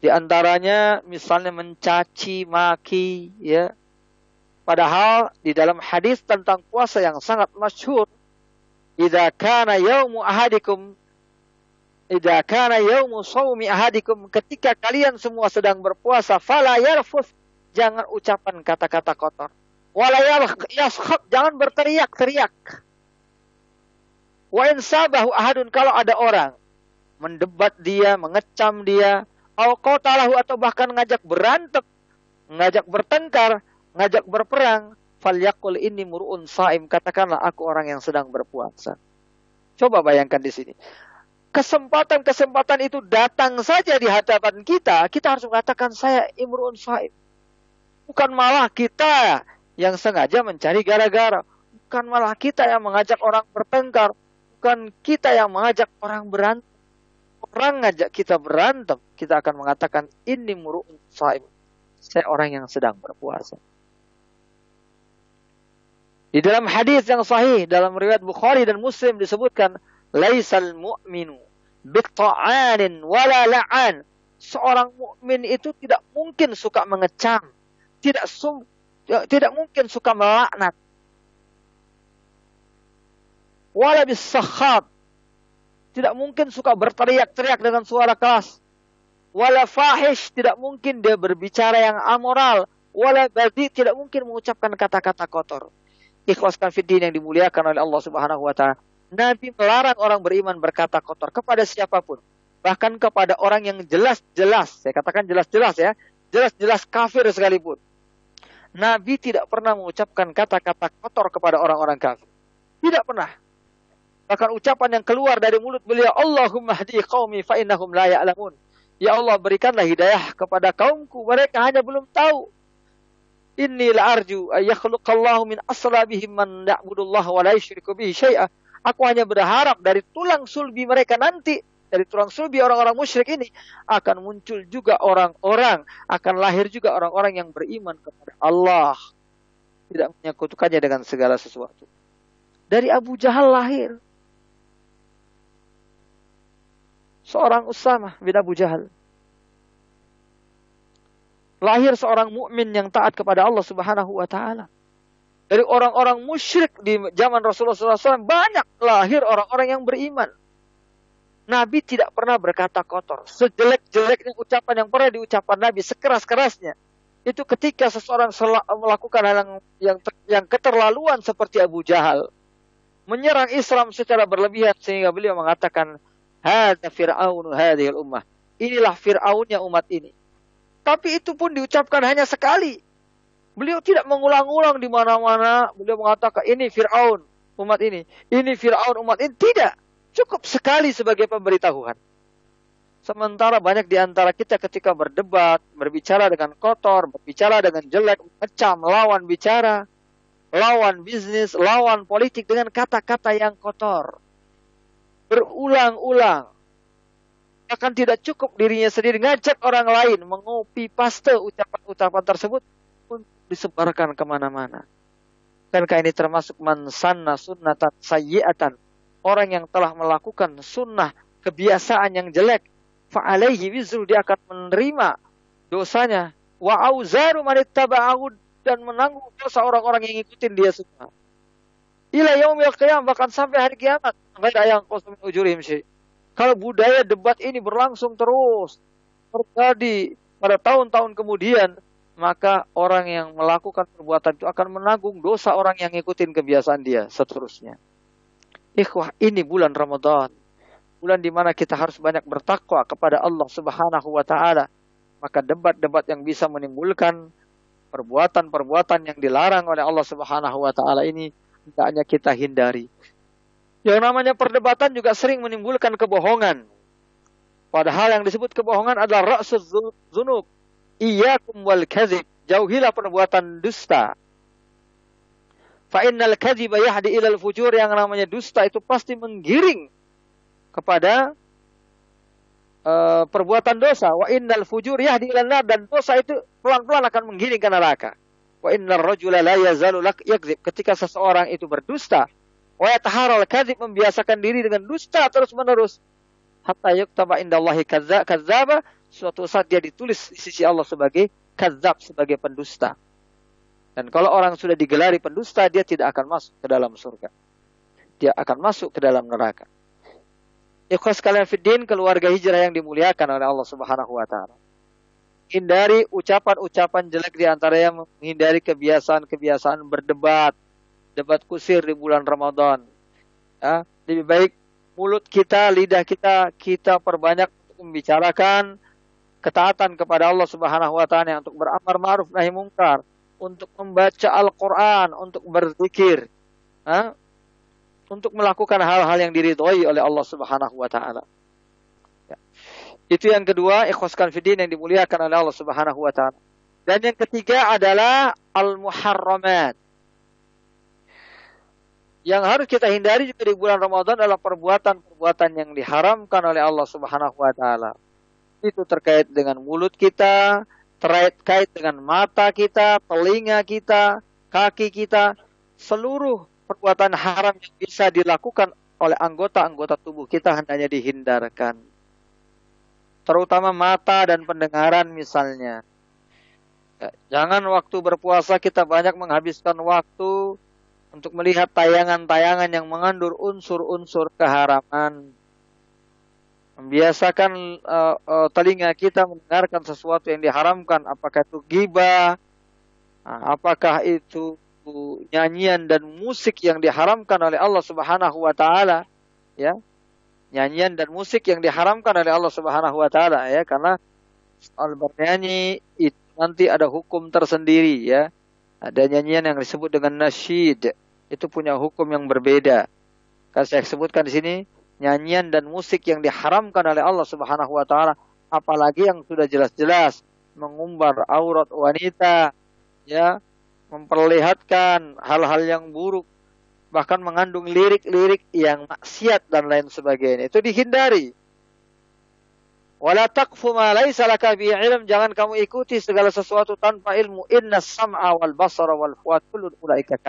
Di antaranya misalnya mencaci maki ya. Padahal di dalam hadis tentang puasa yang sangat masyhur, "Idza kana yaumu ahadikum Idza kana yaumu shaumi ahadikum ketika kalian semua sedang berpuasa fala yarfus jangan ucapan kata-kata kotor. Wala yaskhab jangan berteriak-teriak. Wa in sabahu ahadun kalau ada orang mendebat dia, mengecam dia, au qatalahu atau bahkan ngajak berantem, ngajak bertengkar, ngajak berperang, falyakul ini murun saim, katakanlah aku orang yang sedang berpuasa. Coba bayangkan di sini. Kesempatan-kesempatan itu datang saja di hadapan kita, kita harus mengatakan saya imruun saim. Bukan malah kita yang sengaja mencari gara-gara. Bukan malah kita yang mengajak orang bertengkar bukan kita yang mengajak orang berantem. Orang ngajak kita berantem, kita akan mengatakan ini muru'un saim. Saya orang yang sedang berpuasa. Di dalam hadis yang sahih dalam riwayat Bukhari dan Muslim disebutkan laisal mu'minu bitta'anin wala la'an. Seorang mukmin itu tidak mungkin suka mengecam, tidak sum, tidak mungkin suka melaknat, wala bisakhab. Tidak mungkin suka berteriak-teriak dengan suara keras. Wala fahish, tidak mungkin dia berbicara yang amoral. Wala badi, tidak mungkin mengucapkan kata-kata kotor. Ikhlas kafidin yang dimuliakan oleh Allah Subhanahu wa taala. Nabi melarang orang beriman berkata kotor kepada siapa pun. Bahkan kepada orang yang jelas-jelas, saya katakan jelas-jelas ya, jelas-jelas kafir sekalipun. Nabi tidak pernah mengucapkan kata-kata kotor kepada orang-orang kafir. Tidak pernah. Bahkan ucapan yang keluar dari mulut beliau, Allahumma hadi qaumi fa innahum la ya'lamun. Ya Allah berikanlah hidayah kepada kaumku, mereka hanya belum tahu. Inni la arju ayyakhluqallahu min aslabihim man ya'budullah wa la bihi syai'ah. Aku hanya berharap dari tulang sulbi mereka nanti, dari tulang sulbi orang-orang musyrik ini, akan muncul juga orang-orang, akan lahir juga orang-orang yang beriman kepada Allah. Tidak menyekutukannya dengan segala sesuatu. Dari Abu Jahal lahir. Seorang Usama bin Abu Jahal. Lahir seorang mukmin yang taat kepada Allah Subhanahu wa taala dari orang-orang musyrik di zaman Rasulullah SAW banyak lahir orang-orang yang beriman. Nabi tidak pernah berkata kotor. Sejelek-jeleknya ucapan yang pernah diucapkan Nabi, sekeras-kerasnya. Itu ketika seseorang melakukan hal yang, yang, yang keterlaluan seperti Abu Jahal. Menyerang Islam secara berlebihan sehingga beliau mengatakan, Hada fir'aun hadhil ummah. Inilah fir'aunnya umat ini. Tapi itu pun diucapkan hanya sekali. Beliau tidak mengulang-ulang di mana-mana. Beliau mengatakan ini Fir'aun umat ini. Ini Fir'aun umat ini. Tidak. Cukup sekali sebagai pemberitahuan. Sementara banyak di antara kita ketika berdebat, berbicara dengan kotor, berbicara dengan jelek, mengecam, lawan bicara, lawan bisnis, lawan politik dengan kata-kata yang kotor. Berulang-ulang. Akan tidak cukup dirinya sendiri ngajak orang lain mengopi paste ucapan-ucapan tersebut disebarkan ke mana-mana. Bukankah ini termasuk mansanna sunnatan sayyi'atan. Orang yang telah melakukan sunnah kebiasaan yang jelek. Fa'alaihi wizru dia akan menerima dosanya. Wa auzaru manittaba'ahu dan menanggung dosa orang-orang yang ngikutin dia semua. Ila yaumil qiyam bahkan sampai hari kiamat. Enggak yang kosum ujurihim sih. Kalau budaya debat ini berlangsung terus terjadi pada tahun-tahun kemudian maka orang yang melakukan perbuatan itu akan menanggung dosa orang yang ngikutin kebiasaan dia seterusnya. Ikhwah, ini bulan Ramadan. Bulan di mana kita harus banyak bertakwa kepada Allah Subhanahu wa taala. Maka debat-debat yang bisa menimbulkan perbuatan-perbuatan yang dilarang oleh Allah Subhanahu wa taala ini hendaknya kita hindari. Yang namanya perdebatan juga sering menimbulkan kebohongan. Padahal yang disebut kebohongan adalah ra'sul zunub, Iyakum wal kadzib. Jauhilah perbuatan dusta. Fa innal kadziba yahdi ilal fujur yang namanya dusta itu pasti menggiring kepada uh, perbuatan dosa. Wa innal fujur yahdi ilal nar dan dosa itu pelan-pelan akan menggiring ke neraka. Wa innal rajula la yazalu yakzib. Ketika seseorang itu berdusta, wa yataharal kadzib membiasakan diri dengan dusta terus-menerus. Hatta yuktaba indallahi kadzaba suatu saat dia ditulis di sisi Allah sebagai kadzab, sebagai pendusta. Dan kalau orang sudah digelari pendusta, dia tidak akan masuk ke dalam surga. Dia akan masuk ke dalam neraka. Ikhwas kalian fiddin, keluarga hijrah yang dimuliakan oleh Allah Subhanahu wa taala. Hindari ucapan-ucapan jelek di antaranya menghindari kebiasaan-kebiasaan berdebat, debat kusir di bulan Ramadan. Ya, lebih baik mulut kita, lidah kita kita perbanyak membicarakan ketaatan kepada Allah Subhanahu wa taala untuk beramar ma'ruf nahi mungkar, untuk membaca Al-Qur'an, untuk berzikir, ha? untuk melakukan hal-hal yang diridhoi oleh Allah Subhanahu wa taala. Ya. Itu yang kedua, ikhwas fillah yang dimuliakan oleh Allah Subhanahu wa taala. Dan yang ketiga adalah al-muharramat. Yang harus kita hindari juga di bulan Ramadan adalah perbuatan-perbuatan yang diharamkan oleh Allah Subhanahu wa taala itu terkait dengan mulut kita, terkait dengan mata kita, telinga kita, kaki kita, seluruh perbuatan haram yang bisa dilakukan oleh anggota-anggota tubuh kita hendaknya dihindarkan. Terutama mata dan pendengaran misalnya. Ya, jangan waktu berpuasa kita banyak menghabiskan waktu untuk melihat tayangan-tayangan yang mengandung unsur-unsur keharaman membiasakan uh, uh, telinga kita mendengarkan sesuatu yang diharamkan apakah itu gibah nah, apakah itu nyanyian dan musik yang diharamkan oleh Allah Subhanahu wa taala, ya. Nyanyian dan musik yang diharamkan oleh Allah Subhanahu wa taala ya, karena soal bernyanyi itu nanti ada hukum tersendiri ya. Ada nyanyian yang disebut dengan nasyid, itu punya hukum yang berbeda. Kan saya sebutkan di sini nyanyian dan musik yang diharamkan oleh Allah Subhanahu wa taala, apalagi yang sudah jelas-jelas mengumbar aurat wanita, ya, memperlihatkan hal-hal yang buruk, bahkan mengandung lirik-lirik yang maksiat dan lain sebagainya. Itu dihindari. Wala taqfu ma laisa laka ilm, jangan kamu ikuti segala sesuatu tanpa ilmu. Inna sam'a wal basara wal fuad kullu ulaika.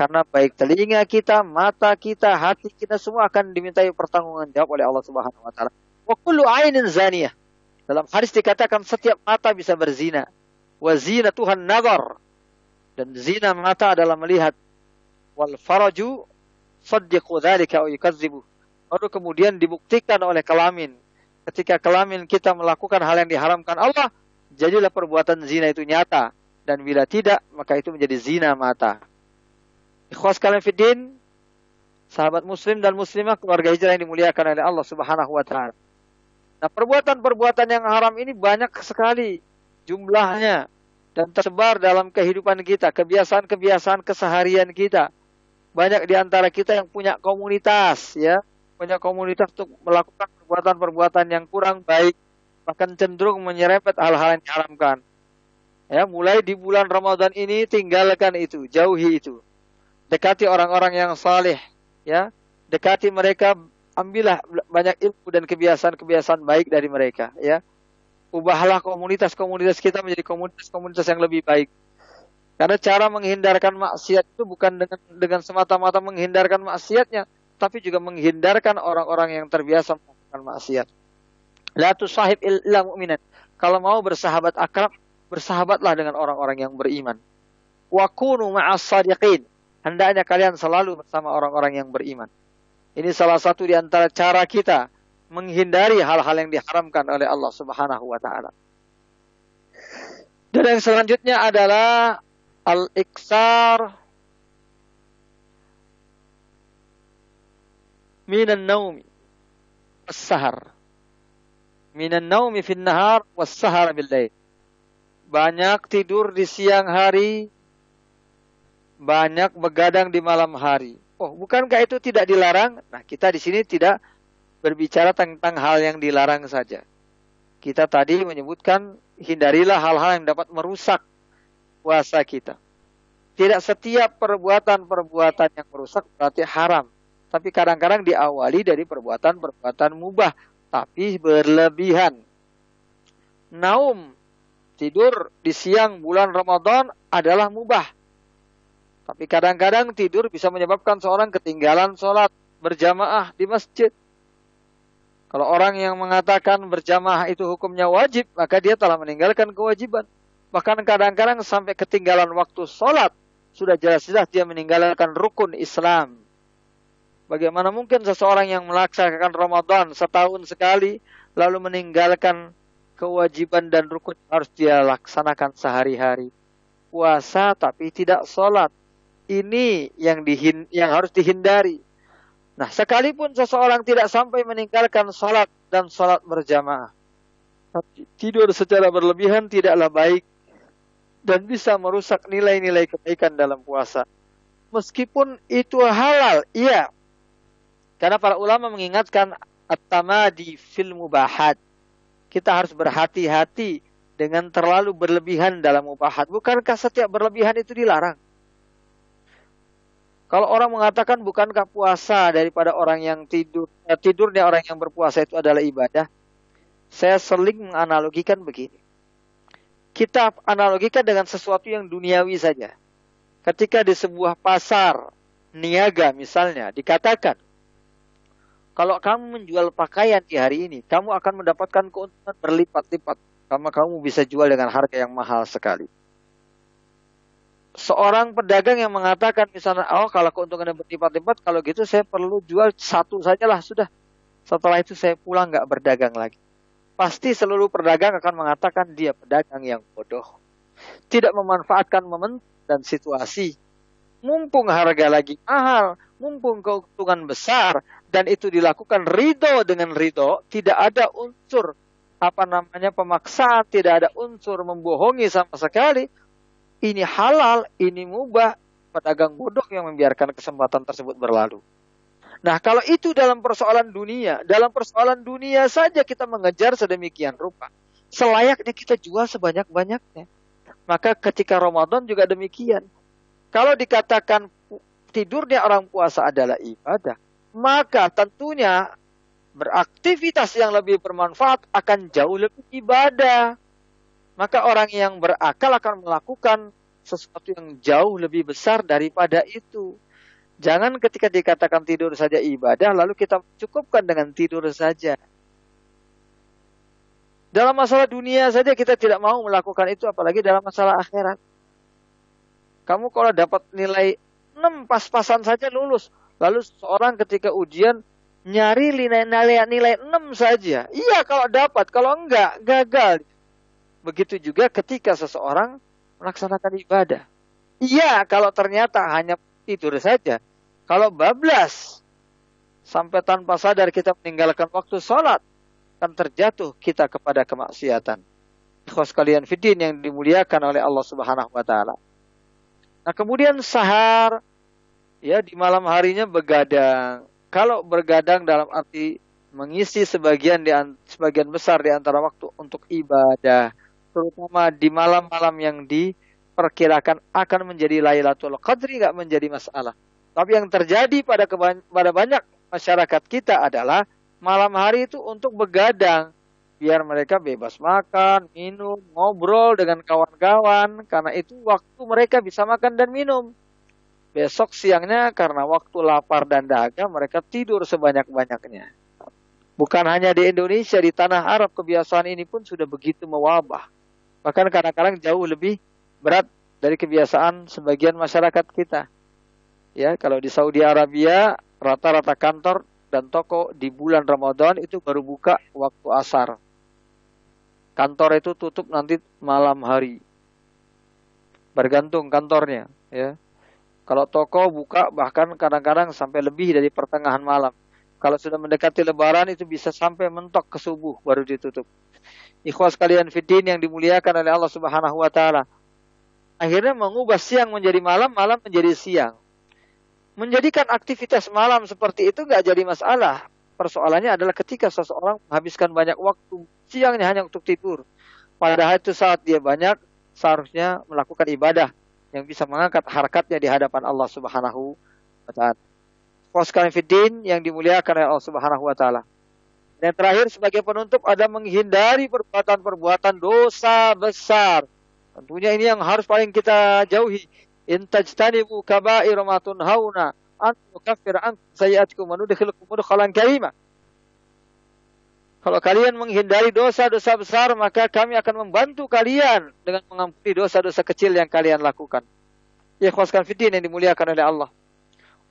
Karena baik telinga kita, mata kita, hati kita semua akan dimintai pertanggungan jawab oleh Allah Subhanahu wa taala. Wa kullu ainin zaniyah. Dalam hadis dikatakan setiap mata bisa berzina. Wa zina Tuhan nazar. Dan zina mata adalah melihat. Wal faraju saddiqu dzalika au yukadzibu. Lalu kemudian dibuktikan oleh kelamin. Ketika kelamin kita melakukan hal yang diharamkan Allah, jadilah perbuatan zina itu nyata. Dan bila tidak, maka itu menjadi zina mata. Ikhwas kalian fiddin, sahabat muslim dan muslimah keluarga hijrah yang dimuliakan oleh Allah Subhanahu wa taala. Nah, perbuatan-perbuatan yang haram ini banyak sekali jumlahnya dan tersebar dalam kehidupan kita, kebiasaan-kebiasaan keseharian kita. Banyak di antara kita yang punya komunitas, ya, punya komunitas untuk melakukan perbuatan-perbuatan yang kurang baik, bahkan cenderung menyerempet hal-hal yang diharamkan. Ya, mulai di bulan Ramadan ini tinggalkan itu, jauhi itu. Dekati orang-orang yang saleh, ya. Dekati mereka, ambillah banyak ilmu dan kebiasaan-kebiasaan baik dari mereka, ya ubahlah komunitas-komunitas kita menjadi komunitas-komunitas yang lebih baik. Karena cara menghindarkan maksiat itu bukan dengan dengan semata-mata menghindarkan maksiatnya, tapi juga menghindarkan orang-orang yang terbiasa melakukan maksiat. La tusahib illa mu'minan. Kalau mau bersahabat akrab, bersahabatlah dengan orang-orang yang beriman. Wa kunu ma'as sadiqin. Hendaknya kalian selalu bersama orang-orang yang beriman. Ini salah satu di antara cara kita menghindari hal-hal yang diharamkan oleh Allah Subhanahu wa taala. Dan yang selanjutnya adalah al-iksar minan naumi as-sahar. Minan naumi fin nahar was-sahar bil lail. Banyak tidur di siang hari, banyak begadang di malam hari. Oh, bukankah itu tidak dilarang? Nah, kita di sini tidak berbicara tentang hal yang dilarang saja. Kita tadi menyebutkan hindarilah hal-hal yang dapat merusak puasa kita. Tidak setiap perbuatan-perbuatan yang merusak berarti haram. Tapi kadang-kadang diawali dari perbuatan-perbuatan mubah. Tapi berlebihan. Naum, tidur di siang bulan Ramadan adalah mubah. Tapi kadang-kadang tidur bisa menyebabkan seorang ketinggalan sholat berjamaah di masjid. Kalau orang yang mengatakan berjamaah itu hukumnya wajib, maka dia telah meninggalkan kewajiban. Bahkan kadang-kadang sampai ketinggalan waktu sholat, sudah jelas-jelas dia meninggalkan rukun Islam. Bagaimana mungkin seseorang yang melaksanakan Ramadan setahun sekali, lalu meninggalkan kewajiban dan rukun harus dia laksanakan sehari-hari. Puasa tapi tidak sholat. Ini yang, dihin, yang harus dihindari. Nah, sekalipun seseorang tidak sampai meninggalkan sholat dan sholat berjamaah, tidur secara berlebihan tidaklah baik dan bisa merusak nilai-nilai kebaikan dalam puasa. Meskipun itu halal, iya. Karena para ulama mengingatkan at-tamadi fil mubahat. Kita harus berhati-hati dengan terlalu berlebihan dalam mubahat. Bukankah setiap berlebihan itu dilarang? Kalau orang mengatakan bukankah puasa daripada orang yang tidur, eh, tidurnya orang yang berpuasa itu adalah ibadah, saya sering menganalogikan begini. Kita analogikan dengan sesuatu yang duniawi saja. Ketika di sebuah pasar niaga misalnya dikatakan, kalau kamu menjual pakaian di hari ini, kamu akan mendapatkan keuntungan berlipat-lipat. Karena kamu bisa jual dengan harga yang mahal sekali seorang pedagang yang mengatakan misalnya, oh kalau keuntungannya berlipat-lipat, kalau gitu saya perlu jual satu sajalah sudah. Setelah itu saya pulang nggak berdagang lagi. Pasti seluruh pedagang akan mengatakan dia pedagang yang bodoh. Tidak memanfaatkan momen dan situasi. Mumpung harga lagi mahal, mumpung keuntungan besar, dan itu dilakukan ridho dengan ridho, tidak ada unsur apa namanya pemaksaan, tidak ada unsur membohongi sama sekali. Ini halal, ini mubah, pedagang bodoh yang membiarkan kesempatan tersebut berlalu. Nah, kalau itu dalam persoalan dunia, dalam persoalan dunia saja kita mengejar sedemikian rupa. Selayaknya kita jual sebanyak-banyaknya. Maka ketika Ramadan juga demikian. Kalau dikatakan tidurnya orang puasa adalah ibadah, maka tentunya beraktivitas yang lebih bermanfaat akan jauh lebih ibadah. Maka orang yang berakal akan melakukan sesuatu yang jauh lebih besar daripada itu. Jangan ketika dikatakan tidur saja ibadah, lalu kita cukupkan dengan tidur saja. Dalam masalah dunia saja kita tidak mau melakukan itu, apalagi dalam masalah akhirat. Kamu kalau dapat nilai 6 pas-pasan saja lulus. Lalu seorang ketika ujian nyari nilai, nilai, nilai 6 saja. Iya kalau dapat, kalau enggak gagal. Begitu juga ketika seseorang melaksanakan ibadah. Iya kalau ternyata hanya tidur saja. Kalau bablas sampai tanpa sadar kita meninggalkan waktu sholat akan terjatuh kita kepada kemaksiatan. Ikhwas kalian fidin yang dimuliakan oleh Allah Subhanahu wa taala. Nah, kemudian sahar ya di malam harinya begadang. Kalau bergadang dalam arti mengisi sebagian di sebagian besar di antara waktu untuk ibadah, terutama di malam-malam yang diperkirakan akan menjadi Lailatul Qadri nggak menjadi masalah. Tapi yang terjadi pada pada banyak masyarakat kita adalah malam hari itu untuk begadang biar mereka bebas makan, minum, ngobrol dengan kawan-kawan karena itu waktu mereka bisa makan dan minum. Besok siangnya karena waktu lapar dan dahaga mereka tidur sebanyak-banyaknya. Bukan hanya di Indonesia, di tanah Arab kebiasaan ini pun sudah begitu mewabah. Bahkan kadang-kadang jauh lebih berat dari kebiasaan sebagian masyarakat kita. Ya, kalau di Saudi Arabia rata-rata kantor dan toko di bulan Ramadan itu baru buka waktu asar. Kantor itu tutup nanti malam hari. Bergantung kantornya, ya. Kalau toko buka bahkan kadang-kadang sampai lebih dari pertengahan malam. Kalau sudah mendekati lebaran itu bisa sampai mentok ke subuh baru ditutup. Ikhwas kalian fitin yang dimuliakan oleh Allah Subhanahu wa taala. Akhirnya mengubah siang menjadi malam, malam menjadi siang menjadikan aktivitas malam seperti itu nggak jadi masalah. Persoalannya adalah ketika seseorang menghabiskan banyak waktu siangnya hanya untuk tidur. Padahal itu saat dia banyak seharusnya melakukan ibadah yang bisa mengangkat harkatnya di hadapan Allah Subhanahu wa taala. Sekalian fiddin yang dimuliakan oleh Allah Subhanahu wa taala. Dan terakhir sebagai penutup ada menghindari perbuatan-perbuatan dosa besar. Tentunya ini yang harus paling kita jauhi in tajtanibu kaba'ir ma tunhauna an nukaffir an sayiatikum wa nudkhilukum karima. Kalau kalian menghindari dosa-dosa besar, maka kami akan membantu kalian dengan mengampuni dosa-dosa kecil yang kalian lakukan. Khawaskan fitin yang dimuliakan oleh Allah.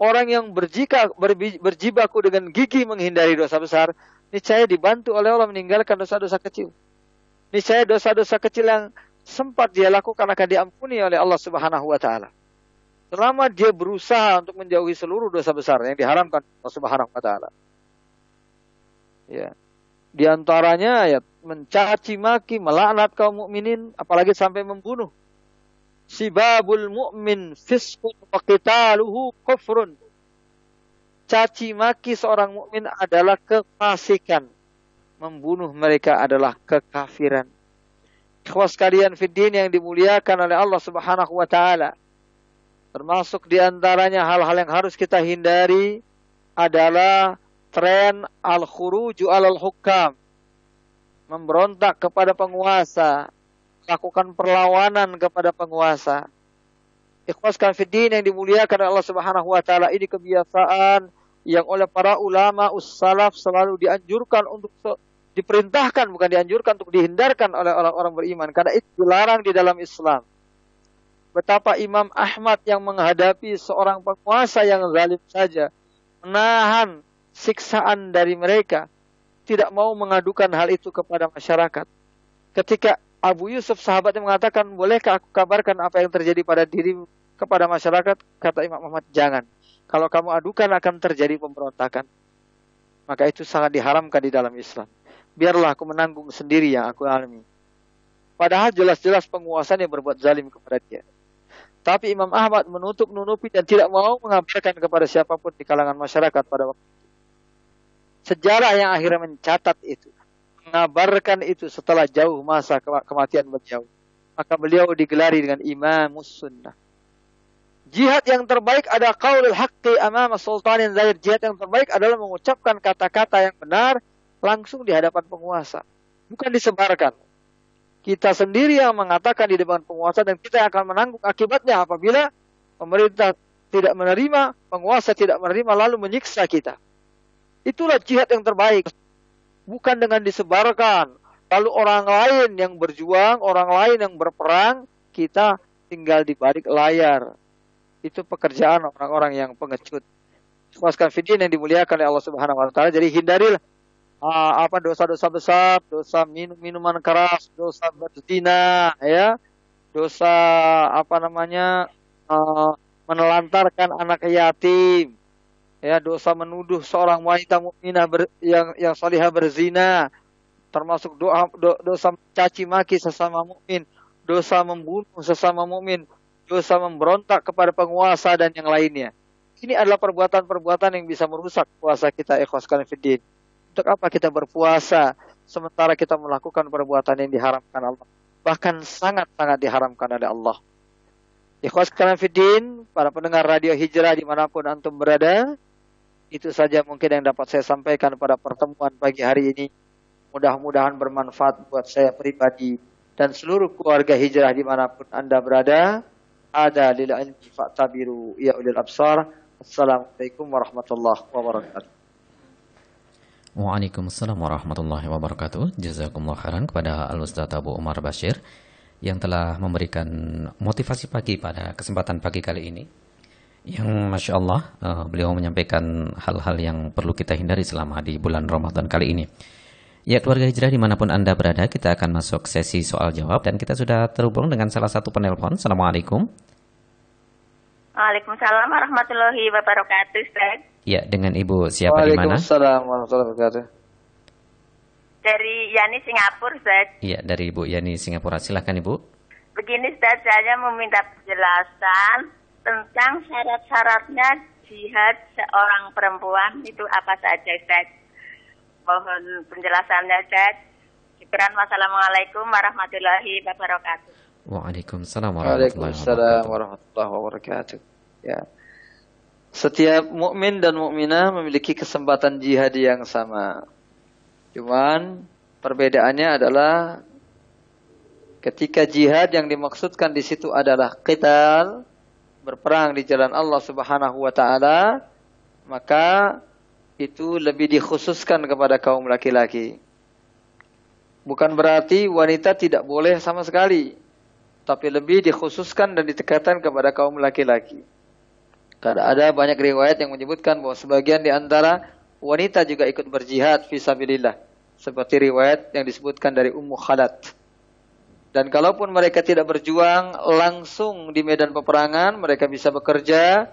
Orang yang berjika, berjibaku dengan gigi menghindari dosa besar, niscaya dibantu oleh Allah meninggalkan dosa-dosa kecil. Niscaya dosa-dosa kecil yang sempat dia lakukan akan diampuni oleh Allah Subhanahu wa taala. Selama dia berusaha untuk menjauhi seluruh dosa besar yang diharamkan Allah Subhanahu wa taala. Ya. Di antaranya ya mencaci maki, melaknat kaum mukminin apalagi sampai membunuh. Sibabul mu'min fisqun wa qitaluhu kufrun. Caci maki seorang mukmin adalah kefasikan. Membunuh mereka adalah kekafiran. Ikhwas kalian fiddin yang dimuliakan oleh Allah Subhanahu wa taala. Termasuk di antaranya hal-hal yang harus kita hindari adalah tren al-khuruju al-hukam. Memberontak kepada penguasa, melakukan perlawanan kepada penguasa. Ikhwas fiddin yang dimuliakan oleh Allah Subhanahu wa taala ini kebiasaan yang oleh para ulama ussalaf selalu dianjurkan untuk diperintahkan bukan dianjurkan untuk dihindarkan oleh orang-orang beriman karena itu dilarang di dalam Islam. Betapa Imam Ahmad yang menghadapi seorang penguasa yang zalim saja menahan siksaan dari mereka tidak mau mengadukan hal itu kepada masyarakat. Ketika Abu Yusuf sahabatnya mengatakan, bolehkah aku kabarkan apa yang terjadi pada diri kepada masyarakat? Kata Imam Muhammad, jangan. Kalau kamu adukan akan terjadi pemberontakan. Maka itu sangat diharamkan di dalam Islam. Biarlah aku menanggung sendiri yang aku alami. Padahal jelas-jelas penguasanya berbuat zalim kepada dia. Tapi Imam Ahmad menutup nunupi dan tidak mau mengabarkan kepada siapa pun di kalangan masyarakat pada waktu itu. Sejarah yang akhirnya mencatat itu mengabarkan itu setelah jauh masa kematian beliau. Maka beliau digelari dengan Imam Sunnah. Jihad yang terbaik ada qaulul haqqi amama sultanin zahir. Jihad yang terbaik adalah mengucapkan kata-kata yang benar langsung di hadapan penguasa. Bukan disebarkan. Kita sendiri yang mengatakan di depan penguasa dan kita akan menanggung akibatnya apabila pemerintah tidak menerima, penguasa tidak menerima lalu menyiksa kita. Itulah jihad yang terbaik bukan dengan disebarkan. Lalu orang lain yang berjuang, orang lain yang berperang, kita tinggal di balik layar. Itu pekerjaan orang-orang yang pengecut. Kuaskan video yang dimuliakan oleh Allah Subhanahu wa taala. Jadi hindarilah uh, apa dosa-dosa besar, dosa minum minuman keras, dosa berzina, ya. Dosa apa namanya? Uh, menelantarkan anak yatim, ya dosa menuduh seorang wanita mukminah yang yang salihah berzina termasuk doa do, dosa caci maki sesama mukmin dosa membunuh sesama mukmin dosa memberontak kepada penguasa dan yang lainnya ini adalah perbuatan-perbuatan yang bisa merusak puasa kita ikhwas fiddin untuk apa kita berpuasa sementara kita melakukan perbuatan yang diharamkan Allah bahkan sangat-sangat diharamkan oleh Allah ikhwas fiddin para pendengar radio hijrah di mana pun antum berada itu saja mungkin yang dapat saya sampaikan pada pertemuan pagi hari ini. Mudah-mudahan bermanfaat buat saya pribadi dan seluruh keluarga hijrah di mana pun Anda berada. Ada lil ilmi fa'tabiru ya ulil absar. Assalamualaikum warahmatullahi wabarakatuh. Waalaikumsalam warahmatullahi wabarakatuh. Jazakumullah khairan kepada Al-Ustaz Abu Umar Bashir yang telah memberikan motivasi pagi pada kesempatan pagi kali ini yang masya Allah uh, beliau menyampaikan hal-hal yang perlu kita hindari selama di bulan Ramadan kali ini. Ya keluarga hijrah di mana pun anda berada kita akan masuk sesi soal jawab dan kita sudah terhubung dengan salah satu penelpon. Assalamualaikum. Waalaikumsalam warahmatullahi wabarakatuh. Ustaz. Ya dengan ibu siapa di mana? Waalaikumsalam warahmatullahi wabarakatuh. Dari Yani Singapura, Ustaz. Iya dari ibu Yani Singapura. Silakan ibu. Begini Ustaz, saya meminta penjelasan tentang syarat-syaratnya jihad seorang perempuan itu apa saja Ustaz? Mohon penjelasannya Ustaz. Syukuran wassalamualaikum warahmatullahi wabarakatuh. Waalaikumsalam warahmatullahi wabarakatuh. warahmatullahi wabarakatuh. Ya. Setiap mukmin dan mukminah memiliki kesempatan jihad yang sama. Cuman perbedaannya adalah ketika jihad yang dimaksudkan di situ adalah qital, berperang di jalan Allah Subhanahu wa taala, maka itu lebih dikhususkan kepada kaum laki-laki. Bukan berarti wanita tidak boleh sama sekali, tapi lebih dikhususkan dan ditekankan kepada kaum laki-laki. Karena ada banyak riwayat yang menyebutkan bahwa sebagian di antara wanita juga ikut berjihad fisabilillah. Seperti riwayat yang disebutkan dari Ummu Khalat dan kalaupun mereka tidak berjuang langsung di medan peperangan, mereka bisa bekerja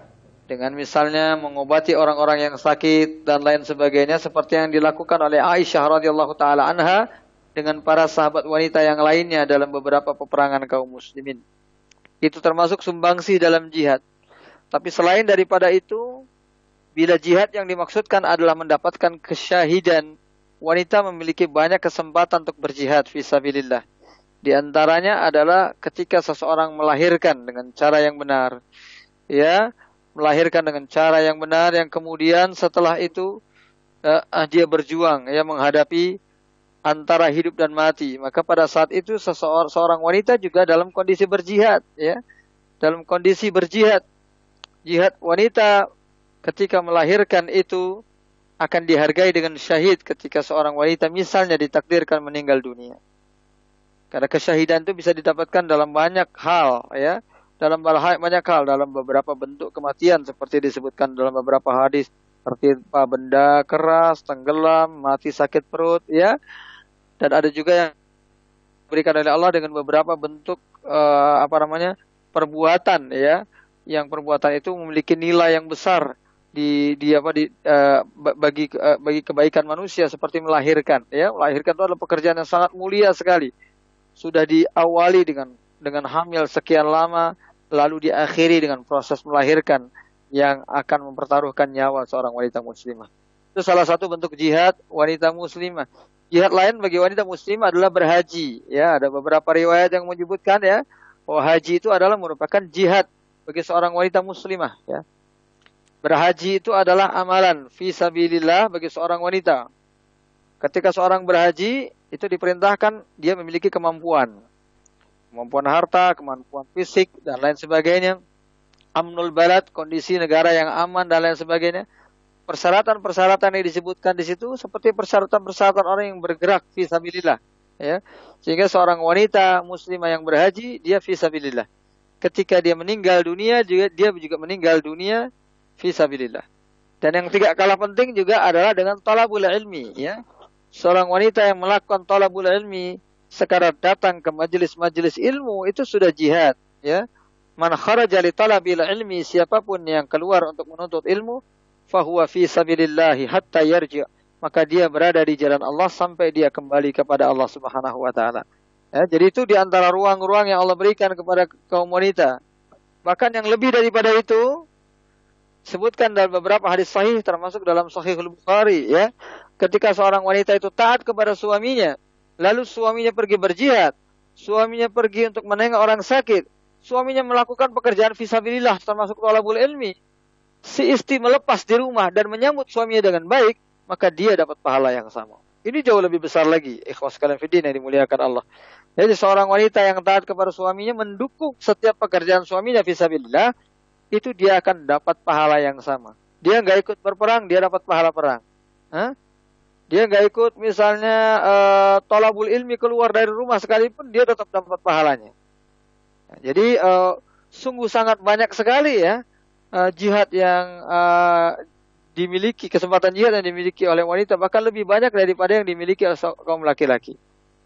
dengan misalnya mengobati orang-orang yang sakit dan lain sebagainya seperti yang dilakukan oleh Aisyah radhiyallahu taala anha dengan para sahabat wanita yang lainnya dalam beberapa peperangan kaum muslimin. Itu termasuk sumbangsi dalam jihad. Tapi selain daripada itu, bila jihad yang dimaksudkan adalah mendapatkan kesyahidan, wanita memiliki banyak kesempatan untuk berjihad fisabilillah. Di antaranya adalah ketika seseorang melahirkan dengan cara yang benar. Ya, melahirkan dengan cara yang benar yang kemudian setelah itu uh, dia berjuang ya menghadapi antara hidup dan mati. Maka pada saat itu seseorang seorang wanita juga dalam kondisi berjihad ya. Dalam kondisi berjihad. Jihad wanita ketika melahirkan itu akan dihargai dengan syahid ketika seorang wanita misalnya ditakdirkan meninggal dunia. Karena kesyahidan itu bisa didapatkan dalam banyak hal ya. Dalam hal, dalam beberapa bentuk kematian seperti disebutkan dalam beberapa hadis. Tertimpa benda keras, tenggelam, mati sakit perut ya. Dan ada juga yang berikan oleh Allah dengan beberapa bentuk uh, apa namanya perbuatan ya. Yang perbuatan itu memiliki nilai yang besar di di apa di uh, bagi uh, bagi kebaikan manusia seperti melahirkan ya. Melahirkan itu adalah pekerjaan yang sangat mulia sekali. Sudah diawali dengan dengan hamil sekian lama lalu diakhiri dengan proses melahirkan yang akan mempertaruhkan nyawa seorang wanita muslimah itu salah satu bentuk jihad wanita muslimah Jihad lain bagi wanita muslim adalah berhaji. Ya, ada beberapa riwayat yang menyebutkan ya, bahwa haji itu adalah merupakan jihad bagi seorang wanita muslimah. Ya. Berhaji itu adalah amalan fisabilillah bagi seorang wanita. Ketika seorang berhaji, itu diperintahkan dia memiliki kemampuan. Kemampuan harta, kemampuan fisik, dan lain sebagainya. Amnul balad, kondisi negara yang aman, dan lain sebagainya. Persyaratan-persyaratan yang disebutkan di situ seperti persyaratan-persyaratan orang yang bergerak fisabilillah ya. Sehingga seorang wanita muslimah yang berhaji dia fisabilillah ketika dia meninggal dunia juga dia juga meninggal dunia fisabilillah dan yang tidak kalah penting juga adalah dengan talabul ilmi ya. Seorang wanita yang melakukan talabul ilmi sekarang datang ke majelis-majelis ilmu itu sudah jihad ya man kharaja li talabil ilmi siapa pun yang keluar untuk menuntut ilmu fahuwa fi sabilillahi hatta yarji maka dia berada di jalan Allah sampai dia kembali kepada Allah Subhanahu wa taala. Ya, jadi itu di antara ruang-ruang yang Allah berikan kepada kaum wanita. Bahkan yang lebih daripada itu sebutkan dalam beberapa hadis sahih termasuk dalam Sahih Bukhari ya. Ketika seorang wanita itu taat kepada suaminya, lalu suaminya pergi berjihad, suaminya pergi untuk menengok orang sakit, suaminya melakukan pekerjaan fisabilillah termasuk thalabul ilmi, si istri melepas di rumah dan menyambut suaminya dengan baik, maka dia dapat pahala yang sama. Ini jauh lebih besar lagi, ikhwas kalian fidin yang dimuliakan Allah. Jadi seorang wanita yang taat kepada suaminya mendukung setiap pekerjaan suaminya fisabilillah, itu dia akan dapat pahala yang sama. Dia nggak ikut berperang, dia dapat pahala perang. Hah? Dia nggak ikut misalnya uh, tolabul ilmi keluar dari rumah sekalipun dia tetap dapat pahalanya. jadi uh, sungguh sangat banyak sekali ya uh, jihad yang uh, dimiliki, kesempatan jihad yang dimiliki oleh wanita bahkan lebih banyak daripada yang dimiliki oleh kaum laki-laki.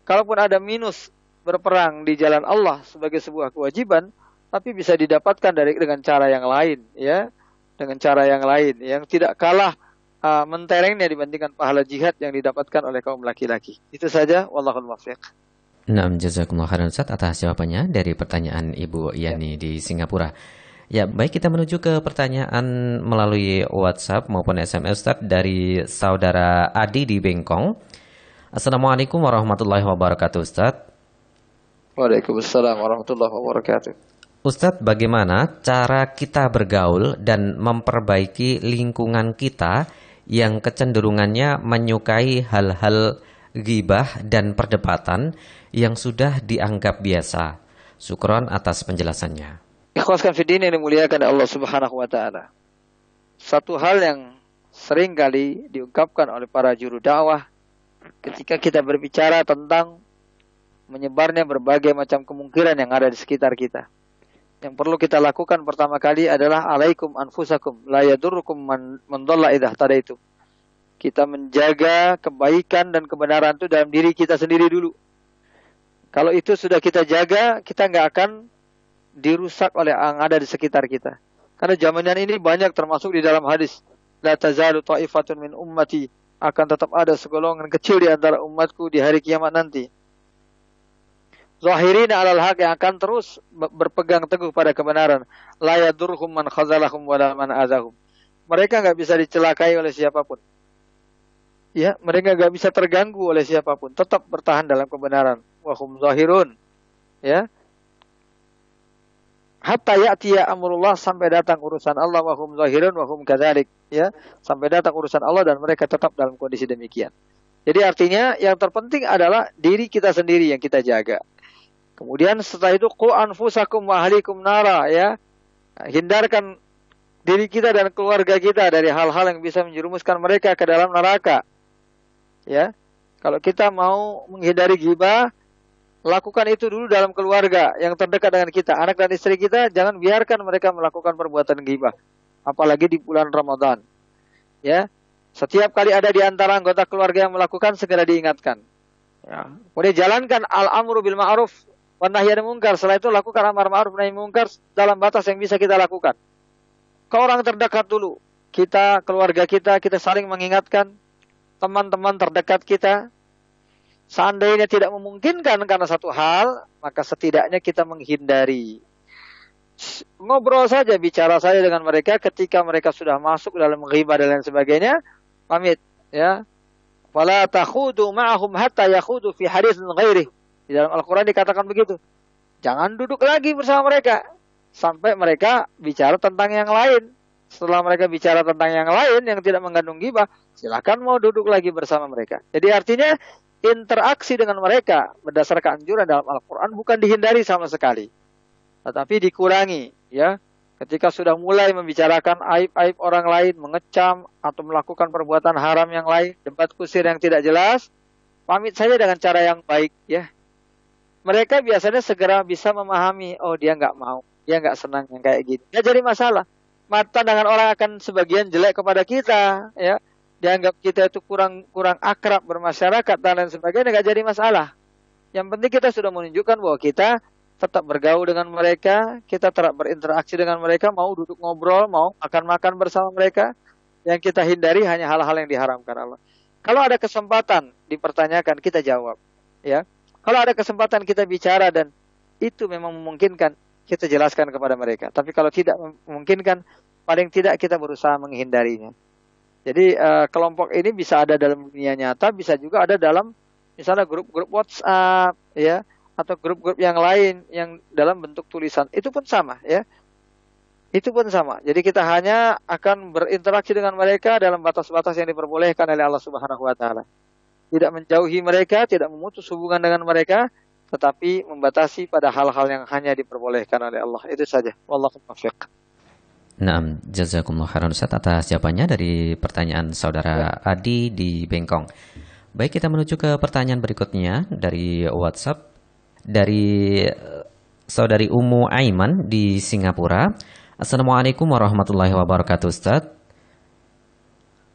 Kalaupun ada minus berperang di jalan Allah sebagai sebuah kewajiban, tapi bisa didapatkan dari dengan cara yang lain, ya, dengan cara yang lain yang tidak kalah uh, menterengnya dibandingkan pahala jihad yang didapatkan oleh kaum laki-laki. Itu saja, wallahul muwaffiq. Nah, jazakumullah khairan Ustaz atas jawabannya dari pertanyaan Ibu Yani ya. di Singapura. Ya, baik kita menuju ke pertanyaan melalui WhatsApp maupun SMS Ustaz dari saudara Adi di Bengkong. Assalamualaikum warahmatullahi wabarakatuh Ustaz. Waalaikumsalam warahmatullahi wabarakatuh. Ustadz, bagaimana cara kita bergaul dan memperbaiki lingkungan kita yang kecenderungannya menyukai hal-hal gibah dan perdebatan yang sudah dianggap biasa? Syukron atas penjelasannya. Ikhwaskan fidin yang dimuliakan Allah Subhanahu wa taala. Satu hal yang sering kali diungkapkan oleh para juru dakwah ketika kita berbicara tentang menyebarnya berbagai macam kemungkinan yang ada di sekitar kita. Yang perlu kita lakukan pertama kali adalah alaikum anfusakum la yadurrukum man, idah tada itu. Kita menjaga kebaikan dan kebenaran itu dalam diri kita sendiri dulu. Kalau itu sudah kita jaga, kita nggak akan dirusak oleh yang ada di sekitar kita. Karena zaman ini banyak termasuk di dalam hadis. La tazalu ta'ifatun min ummati. Akan tetap ada segolongan kecil di antara umatku di hari kiamat nanti. Zahirina alal haq yang akan terus berpegang teguh pada kebenaran. La yadurhum man khazalahum wala man azahum. Mereka nggak bisa dicelakai oleh siapa pun. Ya, mereka nggak bisa terganggu oleh siapa pun. Tetap bertahan dalam kebenaran. Wahum zahirun. Ya, hatta ya'tiya amrullah sampai datang urusan Allah wa hum zahirun wa hum kadzalik ya sampai datang urusan Allah dan mereka tetap dalam kondisi demikian. Jadi artinya yang terpenting adalah diri kita sendiri yang kita jaga. Kemudian setelah itu qu anfusakum wa ahlikum nara ya. Hindarkan diri kita dan keluarga kita dari hal-hal yang bisa menjerumuskan mereka ke dalam neraka. Ya. Kalau kita mau menghindari ghibah, lakukan itu dulu dalam keluarga yang terdekat dengan kita, anak dan istri kita, jangan biarkan mereka melakukan perbuatan ghibah, apalagi di bulan Ramadan. Ya, setiap kali ada di antara anggota keluarga yang melakukan segera diingatkan. Ya. Kemudian jalankan al-amru bil ma'ruf wa nahyi mungkar. Setelah itu lakukan amar ma'ruf nahi mungkar dalam batas yang bisa kita lakukan. Ke orang terdekat dulu. Kita, keluarga kita, kita saling mengingatkan teman-teman terdekat kita. Seandainya tidak memungkinkan karena satu hal, maka setidaknya kita menghindari. Ngobrol saja, bicara saja dengan mereka ketika mereka sudah masuk dalam ghibah dan lain sebagainya. Pamit, ya. Fala takhudu ma'ahum hatta yakhudu fi haditsin ghairi. Di dalam Al-Quran dikatakan begitu. Jangan duduk lagi bersama mereka. Sampai mereka bicara tentang yang lain. Setelah mereka bicara tentang yang lain yang tidak mengandung gibah, silakan mau duduk lagi bersama mereka. Jadi artinya interaksi dengan mereka berdasarkan anjuran dalam Al-Quran bukan dihindari sama sekali. Tetapi dikurangi. ya Ketika sudah mulai membicarakan aib-aib orang lain, mengecam atau melakukan perbuatan haram yang lain, debat kusir yang tidak jelas, pamit saja dengan cara yang baik. ya Mereka biasanya segera bisa memahami, oh dia nggak mau, dia nggak senang yang kayak gini. Ya jadi masalah mata dengan orang akan sebagian jelek kepada kita, ya. Dianggap kita itu kurang kurang akrab bermasyarakat dan lain sebagainya nggak jadi masalah. Yang penting kita sudah menunjukkan bahwa kita tetap bergaul dengan mereka, kita tetap berinteraksi dengan mereka, mau duduk ngobrol, mau makan-makan bersama mereka. Yang kita hindari hanya hal-hal yang diharamkan Allah. Kalau ada kesempatan dipertanyakan, kita jawab. Ya, kalau ada kesempatan kita bicara dan itu memang memungkinkan, kita jelaskan kepada mereka. Tapi kalau tidak memungkinkan, paling tidak kita berusaha menghindarinya. Jadi uh, kelompok ini bisa ada dalam dunia nyata, bisa juga ada dalam misalnya grup-grup WhatsApp, ya, atau grup-grup yang lain yang dalam bentuk tulisan. Itu pun sama, ya. Itu pun sama. Jadi kita hanya akan berinteraksi dengan mereka dalam batas-batas yang diperbolehkan oleh Allah Subhanahu wa taala. Tidak menjauhi mereka, tidak memutus hubungan dengan mereka, tetapi membatasi pada hal-hal yang hanya diperbolehkan oleh Allah. Itu saja. Wallahu taufiq. Nah, jazakumullah khairan Ustaz atas jawabannya dari pertanyaan saudara ya. Adi di Bengkong. Baik, kita menuju ke pertanyaan berikutnya dari WhatsApp dari eh, saudari Umu Aiman di Singapura. Assalamualaikum warahmatullahi wabarakatuh, Ustaz.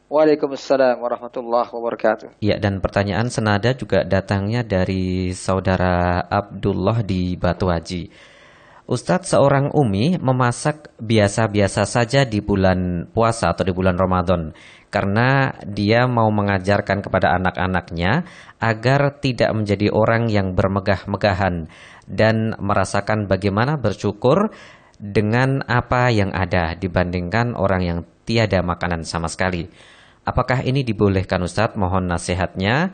Waalaikumsalam warahmatullahi wabarakatuh. Ya, dan pertanyaan senada juga datangnya dari saudara Abdullah di Batu Haji. Ustadz seorang umi memasak biasa-biasa saja di bulan puasa atau di bulan Ramadan karena dia mau mengajarkan kepada anak-anaknya agar tidak menjadi orang yang bermegah-megahan dan merasakan bagaimana bersyukur dengan apa yang ada dibandingkan orang yang tiada makanan sama sekali. Apakah ini dibolehkan Ustadz? Mohon nasihatnya.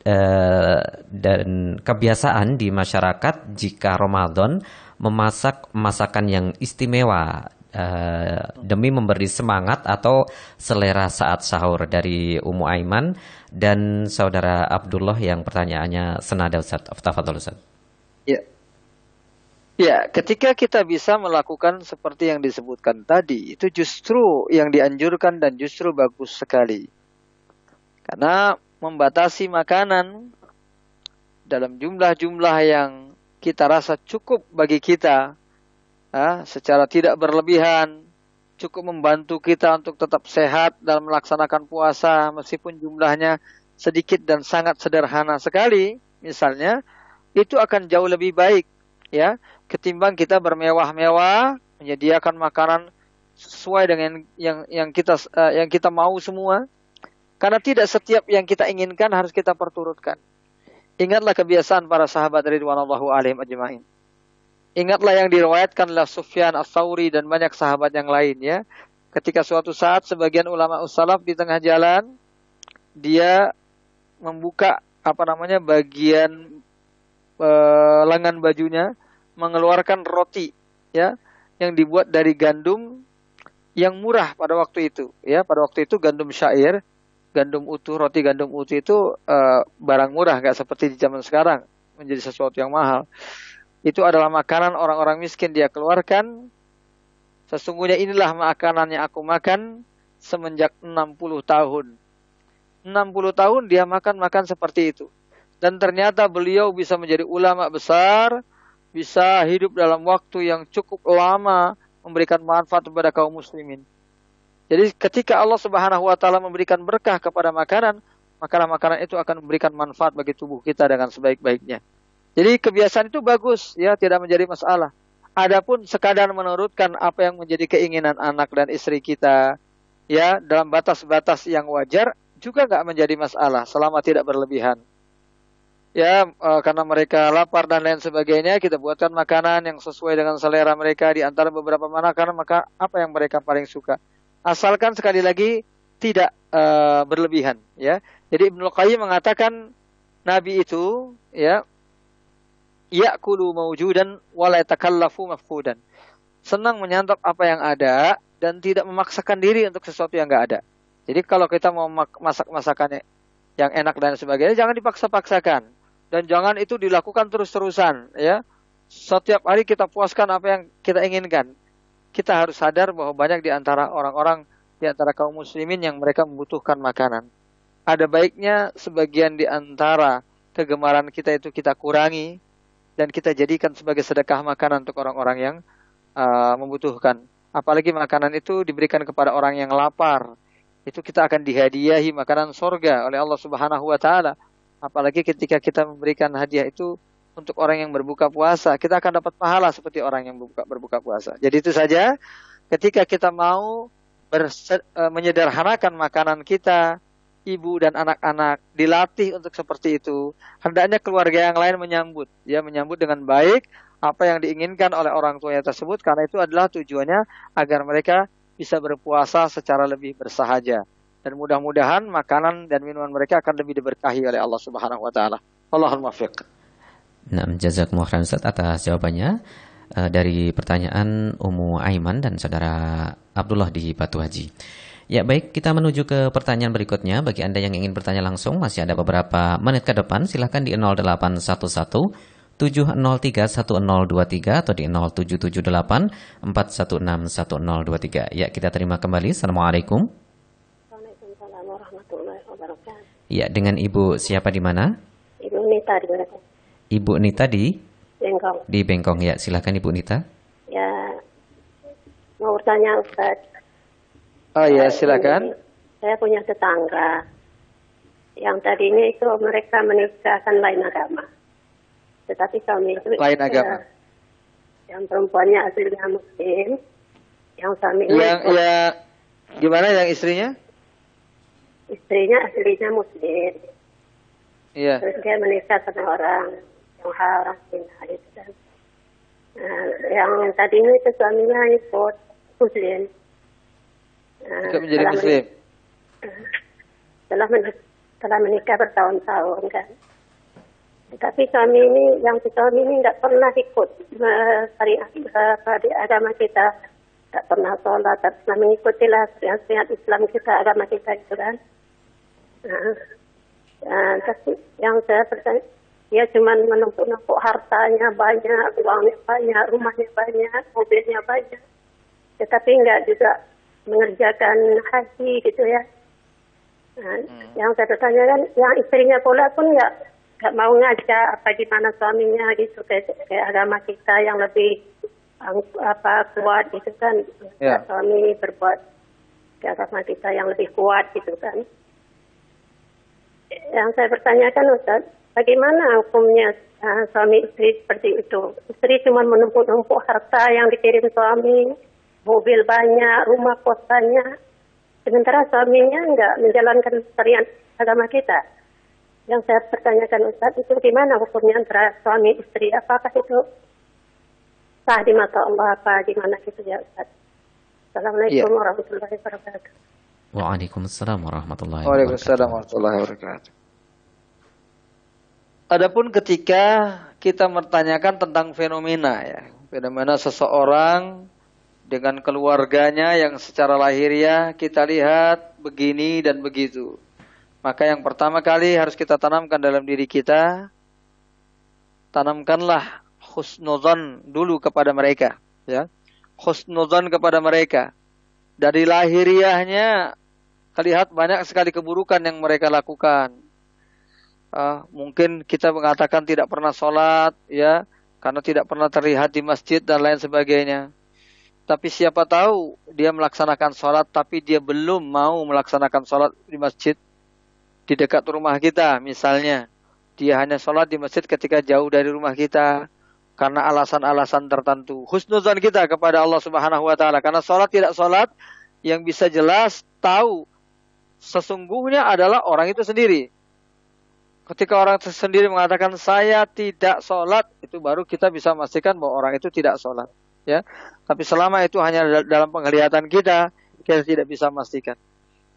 Uh, dan kebiasaan di masyarakat jika Ramadan memasak masakan yang istimewa uh, demi memberi semangat atau selera saat sahur dari Umu Aiman dan saudara Abdullah yang pertanyaannya senada Ustaz. Tafadhol Ustaz. Ya. Ya, ketika kita bisa melakukan seperti yang disebutkan tadi, itu justru yang dianjurkan dan justru bagus sekali. Karena membatasi makanan dalam jumlah-jumlah yang kita rasa cukup bagi kita ya, secara tidak berlebihan cukup membantu kita untuk tetap sehat dalam melaksanakan puasa meskipun jumlahnya sedikit dan sangat sederhana sekali misalnya itu akan jauh lebih baik ya ketimbang kita bermewah-mewah menyediakan makanan sesuai dengan yang yang kita uh, yang kita mau semua karena tidak setiap yang kita inginkan harus kita perturutkan. Ingatlah kebiasaan para sahabat Ridwanullahu alaihim ajma'in. Ingatlah yang diriwayatkan oleh Sufyan As-Sauri dan banyak sahabat yang lain ya. Ketika suatu saat sebagian ulama ussalaf di tengah jalan dia membuka apa namanya bagian e, lengan bajunya mengeluarkan roti ya yang dibuat dari gandum yang murah pada waktu itu ya pada waktu itu gandum syair gandum utuh, roti gandum utuh itu uh, barang murah, nggak seperti di zaman sekarang menjadi sesuatu yang mahal. Itu adalah makanan orang-orang miskin dia keluarkan. Sesungguhnya inilah makanan yang aku makan semenjak 60 tahun. 60 tahun dia makan-makan seperti itu. Dan ternyata beliau bisa menjadi ulama besar, bisa hidup dalam waktu yang cukup lama memberikan manfaat kepada kaum muslimin. Jadi ketika Allah Subhanahu wa taala memberikan berkah kepada makanan, makanan-makanan itu akan memberikan manfaat bagi tubuh kita dengan sebaik-baiknya. Jadi kebiasaan itu bagus, ya tidak menjadi masalah. Adapun sekadar menurutkan apa yang menjadi keinginan anak dan istri kita, ya dalam batas-batas yang wajar juga nggak menjadi masalah selama tidak berlebihan. Ya, e, karena mereka lapar dan lain sebagainya, kita buatkan makanan yang sesuai dengan selera mereka di antara beberapa makanan, maka apa yang mereka paling suka. Asalkan sekali lagi tidak e, berlebihan, ya. Jadi Ibnu Qayyim mengatakan Nabi itu ya ya'kulu mawjudan wa la yatakallafu mafqudan. Senang menyantap apa yang ada dan tidak memaksakan diri untuk sesuatu yang enggak ada. Jadi kalau kita mau masak masakannya yang enak dan sebagainya jangan dipaksa-paksakan dan jangan itu dilakukan terus-terusan ya. Setiap hari kita puaskan apa yang kita inginkan. Kita harus sadar bahwa banyak di antara orang-orang di antara kaum muslimin yang mereka membutuhkan makanan ada baiknya sebagian di antara kegemaran kita itu kita kurangi dan kita jadikan sebagai sedekah makanan untuk orang-orang yang uh, membutuhkan. Apalagi makanan itu diberikan kepada orang yang lapar. Itu kita akan dihadiahi makanan sorga oleh Allah Subhanahu wa taala. Apalagi ketika kita memberikan hadiah itu untuk orang yang berbuka puasa, kita akan dapat pahala seperti orang yang berbuka, berbuka puasa. Jadi itu saja ketika kita mau berse, uh, menyederhanakan makanan kita, ibu dan anak-anak dilatih untuk seperti itu. Hendaknya keluarga yang lain menyambut, ya menyambut dengan baik apa yang diinginkan oleh orang tuanya tersebut karena itu adalah tujuannya agar mereka bisa berpuasa secara lebih bersahaja. Dan mudah-mudahan makanan dan minuman mereka akan lebih diberkahi oleh Allah Subhanahu wa taala. Allahumma muwaffiq. Nah, jazakumullah khairan atas jawabannya uh, dari pertanyaan Umu Aiman dan saudara Abdullah di Batu Haji. Ya baik, kita menuju ke pertanyaan berikutnya. Bagi Anda yang ingin bertanya langsung, masih ada beberapa menit ke depan. Silahkan di 0811 703 1023 atau di 0778 416 1023. Ya, kita terima kembali. Assalamualaikum. Waalaikumsalam warahmatullahi wabarakatuh. Ya, dengan Ibu siapa di mana? Ibu Nita di mana? Ibu Nita di? Bengkong. Di Bengkong, ya. Silahkan Ibu Nita. Ya, mau bertanya Ustaz. Oh ya, silakan. Saya punya tetangga yang tadinya itu mereka menikahkan lain agama. Tetapi kami itu lain ya, agama. yang perempuannya aslinya muslim, yang suaminya yang itu, ya gimana yang istrinya? Istrinya aslinya muslim. Iya. Terus dia menikah sama orang yang haram itu kan. Nah, yang tadinya itu suaminya ikut muslim juga menjadi muslim. Setelah menikah, setelah menikah bertahun-tahun kan. Tapi kami ini, yang suami ini nggak pernah ikut di agama kita. Nggak pernah sholat, tak pernah mengikuti lah sehat Islam kita, agama kita itu kan. Nah, nah, tapi yang saya percaya, dia cuma menumpuk-numpuk hartanya banyak, uangnya banyak, rumahnya banyak, mobilnya banyak. Tetapi nggak juga mengerjakan haji gitu ya. Nah, hmm. Yang saya pertanyakan, yang istrinya pula pun nggak nggak mau ngajak apa gimana suaminya gitu kayak, kayak agama kita yang lebih apa kuat gitu kan. Yeah. Suami berbuat ke agama kita yang lebih kuat gitu kan. Yang saya pertanyakan Ustaz, bagaimana hukumnya uh, suami istri seperti itu? Istri cuma menumpuk-numpuk harta yang dikirim suami, mobil banyak, rumah kos banyak. Sementara suaminya enggak menjalankan syariat agama kita. Yang saya pertanyakan Ustaz, itu gimana hukumnya antara suami istri? Apakah itu sah di mata Allah apa gimana gitu ya Ustaz? Assalamualaikum ya. warahmatullahi wabarakatuh. Waalaikumsalam warahmatullahi wabarakatuh. Waalaikumsalam warahmatullahi wabarakatuh. Adapun ketika kita bertanyakan tentang fenomena ya, fenomena seseorang dengan keluarganya yang secara lahiriah kita lihat begini dan begitu. Maka yang pertama kali harus kita tanamkan dalam diri kita, tanamkanlah husnuzon dulu kepada mereka, ya. Husnuzon kepada mereka. Dari lahiriahnya terlihat banyak sekali keburukan yang mereka lakukan. Uh, mungkin kita mengatakan tidak pernah sholat, ya, karena tidak pernah terlihat di masjid dan lain sebagainya. Tapi siapa tahu dia melaksanakan sholat tapi dia belum mau melaksanakan sholat di masjid. di dekat rumah kita misalnya dia hanya sholat di masjid ketika jauh dari rumah kita karena alasan-alasan tertentu. Husnuzan kita kepada Allah Subhanahu wa taala karena sholat tidak sholat yang bisa jelas tahu sesungguhnya adalah orang itu sendiri. Ketika orang sendiri mengatakan saya tidak sholat, itu baru kita bisa memastikan bahwa orang itu tidak sholat. Ya, tapi selama itu hanya dalam penglihatan kita, kita tidak bisa memastikan.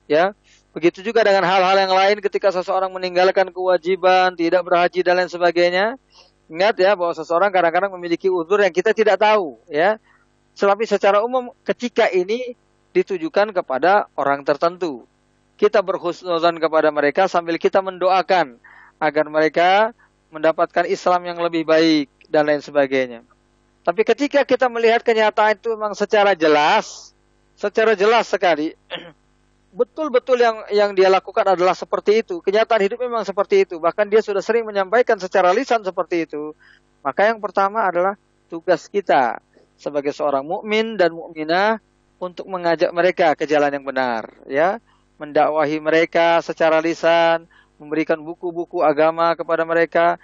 Ya, Begitu juga dengan hal-hal yang lain ketika seseorang meninggalkan kewajiban, tidak berhaji dan lain sebagainya. Ingat ya bahwa seseorang kadang-kadang memiliki uzur yang kita tidak tahu ya. Tetapi secara umum ketika ini ditujukan kepada orang tertentu. Kita berhusnuzan kepada mereka sambil kita mendoakan agar mereka mendapatkan Islam yang lebih baik dan lain sebagainya. Tapi ketika kita melihat kenyataan itu memang secara jelas, secara jelas sekali, betul-betul yang yang dia lakukan adalah seperti itu. Kenyataan hidup memang seperti itu. Bahkan dia sudah sering menyampaikan secara lisan seperti itu. Maka yang pertama adalah tugas kita sebagai seorang mukmin dan mukminah untuk mengajak mereka ke jalan yang benar, ya. Mendakwahi mereka secara lisan, memberikan buku-buku agama kepada mereka,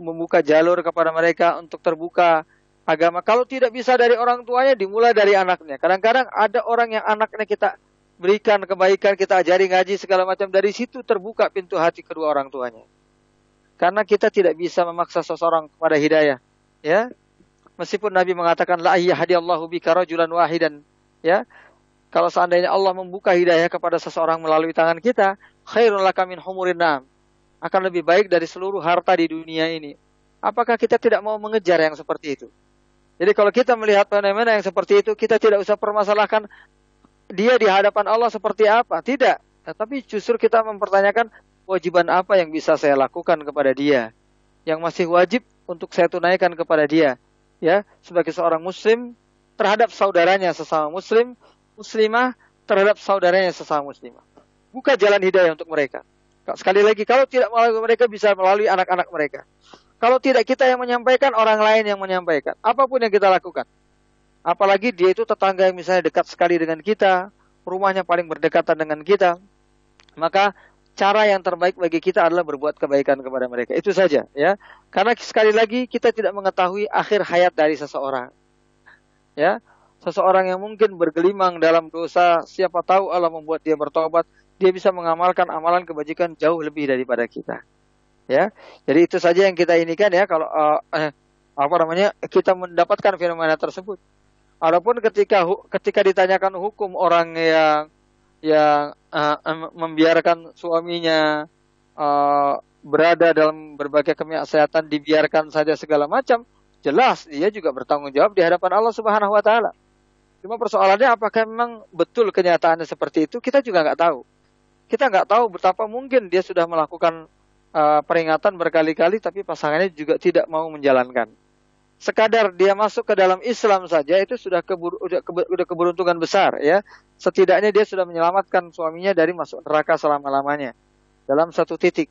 membuka jalur kepada mereka untuk terbuka agama. Kalau tidak bisa dari orang tuanya, dimulai dari anaknya. Kadang-kadang ada orang yang anaknya kita berikan kebaikan, kita ajari ngaji segala macam. Dari situ terbuka pintu hati kedua orang tuanya. Karena kita tidak bisa memaksa seseorang kepada hidayah. Ya, Meskipun Nabi mengatakan la yahdiyallahu bika rajulan wahidan, ya. Kalau seandainya Allah membuka hidayah kepada seseorang melalui tangan kita, khairul laka min. Akan lebih baik dari seluruh harta di dunia ini. Apakah kita tidak mau mengejar yang seperti itu? Jadi kalau kita melihat fenomena yang seperti itu, kita tidak usah permasalahkan dia di hadapan Allah seperti apa? Tidak. Tetapi justru kita mempertanyakan kewajiban apa yang bisa saya lakukan kepada dia, yang masih wajib untuk saya tunaikan kepada dia, ya sebagai seorang muslim terhadap saudaranya sesama muslim, muslimah terhadap saudaranya sesama muslimah. Buka jalan hidayah untuk mereka. Sekali lagi, kalau tidak melalui mereka bisa melalui anak-anak mereka. Kalau tidak kita yang menyampaikan, orang lain yang menyampaikan. Apa pun yang kita lakukan. Apalagi dia itu tetangga yang misalnya dekat sekali dengan kita, rumahnya paling berdekatan dengan kita. Maka cara yang terbaik bagi kita adalah berbuat kebaikan kepada mereka. Itu saja ya. Karena sekali lagi kita tidak mengetahui akhir hayat dari seseorang. Ya. Seseorang yang mungkin bergelimang dalam dosa, siapa tahu Allah membuat dia bertobat, dia bisa mengamalkan amalan kebajikan jauh lebih daripada kita. Ya. Jadi itu saja yang kita inikan ya kalau uh, eh, apa namanya kita mendapatkan fenomena tersebut. Adapun ketika ketika ditanyakan hukum orang yang yang uh, membiarkan suaminya uh, berada dalam berbagai kemaksiatan dibiarkan saja segala macam, jelas dia juga bertanggung jawab di hadapan Allah Subhanahu wa taala. Cuma persoalannya apakah memang betul kenyataannya seperti itu? Kita juga nggak tahu. Kita nggak tahu betapa mungkin dia sudah melakukan uh, peringatan berkali-kali, tapi pasangannya juga tidak mau menjalankan sekadar dia masuk ke dalam Islam saja itu sudah kebur, udah, kebur, udah keberuntungan besar ya. Setidaknya dia sudah menyelamatkan suaminya dari masuk neraka selama-lamanya dalam satu titik.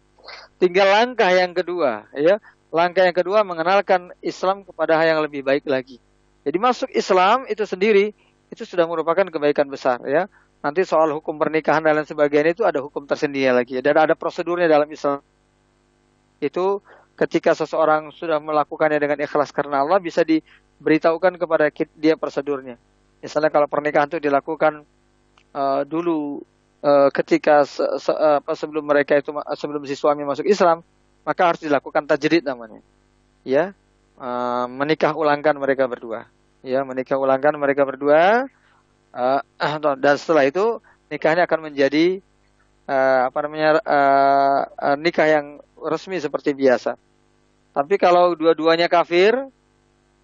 Tinggal langkah yang kedua ya. Langkah yang kedua mengenalkan Islam kepada yang lebih baik lagi. Jadi masuk Islam itu sendiri itu sudah merupakan kebaikan besar ya. Nanti soal hukum pernikahan dan lain sebagainya itu ada hukum tersendiri lagi dan ada prosedurnya dalam Islam. Itu ketika seseorang sudah melakukannya dengan ikhlas karena Allah bisa diberitahukan kepada dia prosedurnya. Misalnya kalau pernikahan itu dilakukan uh, dulu uh, ketika se se uh, sebelum mereka itu sebelum si suami masuk Islam, maka harus dilakukan tajrid namanya. Ya, uh, menikah ulangkan mereka berdua. Ya, menikah ulangkan mereka berdua. Uh, dan setelah itu nikahnya akan menjadi uh, apa namanya uh, nikah yang resmi seperti biasa. Tapi kalau dua-duanya kafir,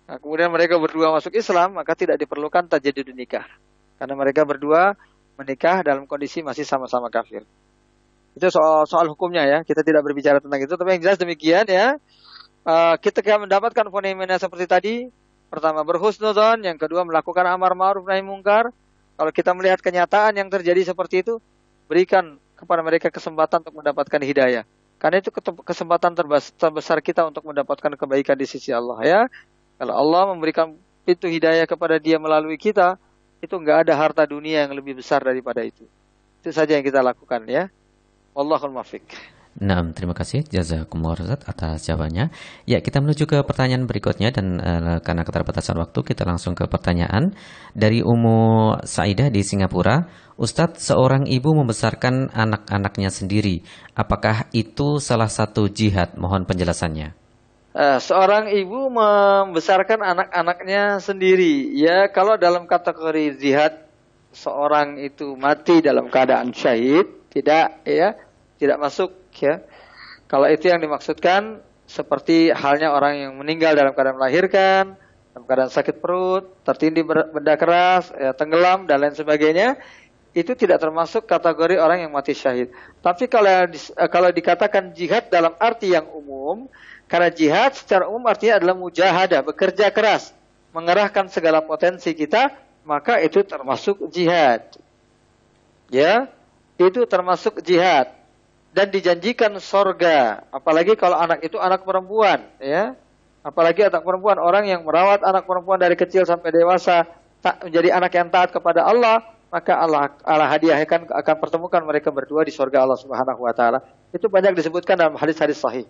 nah kemudian mereka berdua masuk Islam, maka tidak diperlukan tajdid nikah. Karena mereka berdua menikah dalam kondisi masih sama-sama kafir. Itu soal soal hukumnya ya. Kita tidak berbicara tentang itu, tapi yang jelas demikian ya. Uh, kita mendapatkan fenomena seperti tadi, pertama berhusnuzon, yang kedua melakukan amar ma'ruf nahi mungkar. Kalau kita melihat kenyataan yang terjadi seperti itu, berikan kepada mereka kesempatan untuk mendapatkan hidayah. Karena itu kesempatan terbesar kita untuk mendapatkan kebaikan di sisi Allah ya. Kalau Allah memberikan pintu hidayah kepada dia melalui kita, itu nggak ada harta dunia yang lebih besar daripada itu. Itu saja yang kita lakukan ya. Wallahul muwaffiq. Nah, terima kasih jazakumullah atas jawabannya. Ya, kita menuju ke pertanyaan berikutnya dan uh, karena keterbatasan waktu kita langsung ke pertanyaan dari Umu Saidah di Singapura. Ustadz, seorang ibu membesarkan anak-anaknya sendiri. Apakah itu salah satu jihad? Mohon penjelasannya. Uh, seorang ibu membesarkan anak-anaknya sendiri. Ya, kalau dalam kategori jihad seorang itu mati dalam keadaan syahid, tidak ya, tidak masuk ya. Kalau itu yang dimaksudkan seperti halnya orang yang meninggal dalam keadaan melahirkan, dalam keadaan sakit perut, tertindih benda keras, ya, tenggelam dan lain sebagainya, itu tidak termasuk kategori orang yang mati syahid. Tapi kalau eh, kalau dikatakan jihad dalam arti yang umum, karena jihad secara umum artinya adalah mujahadah, bekerja keras, mengerahkan segala potensi kita, maka itu termasuk jihad. Ya, itu termasuk jihad dan dijanjikan sorga. Apalagi kalau anak itu anak perempuan, ya. Apalagi anak perempuan, orang yang merawat anak perempuan dari kecil sampai dewasa, tak menjadi anak yang taat kepada Allah, maka Allah Allah hadiahkan akan pertemukan mereka berdua di sorga Allah Subhanahu wa taala. Itu banyak disebutkan dalam hadis-hadis sahih.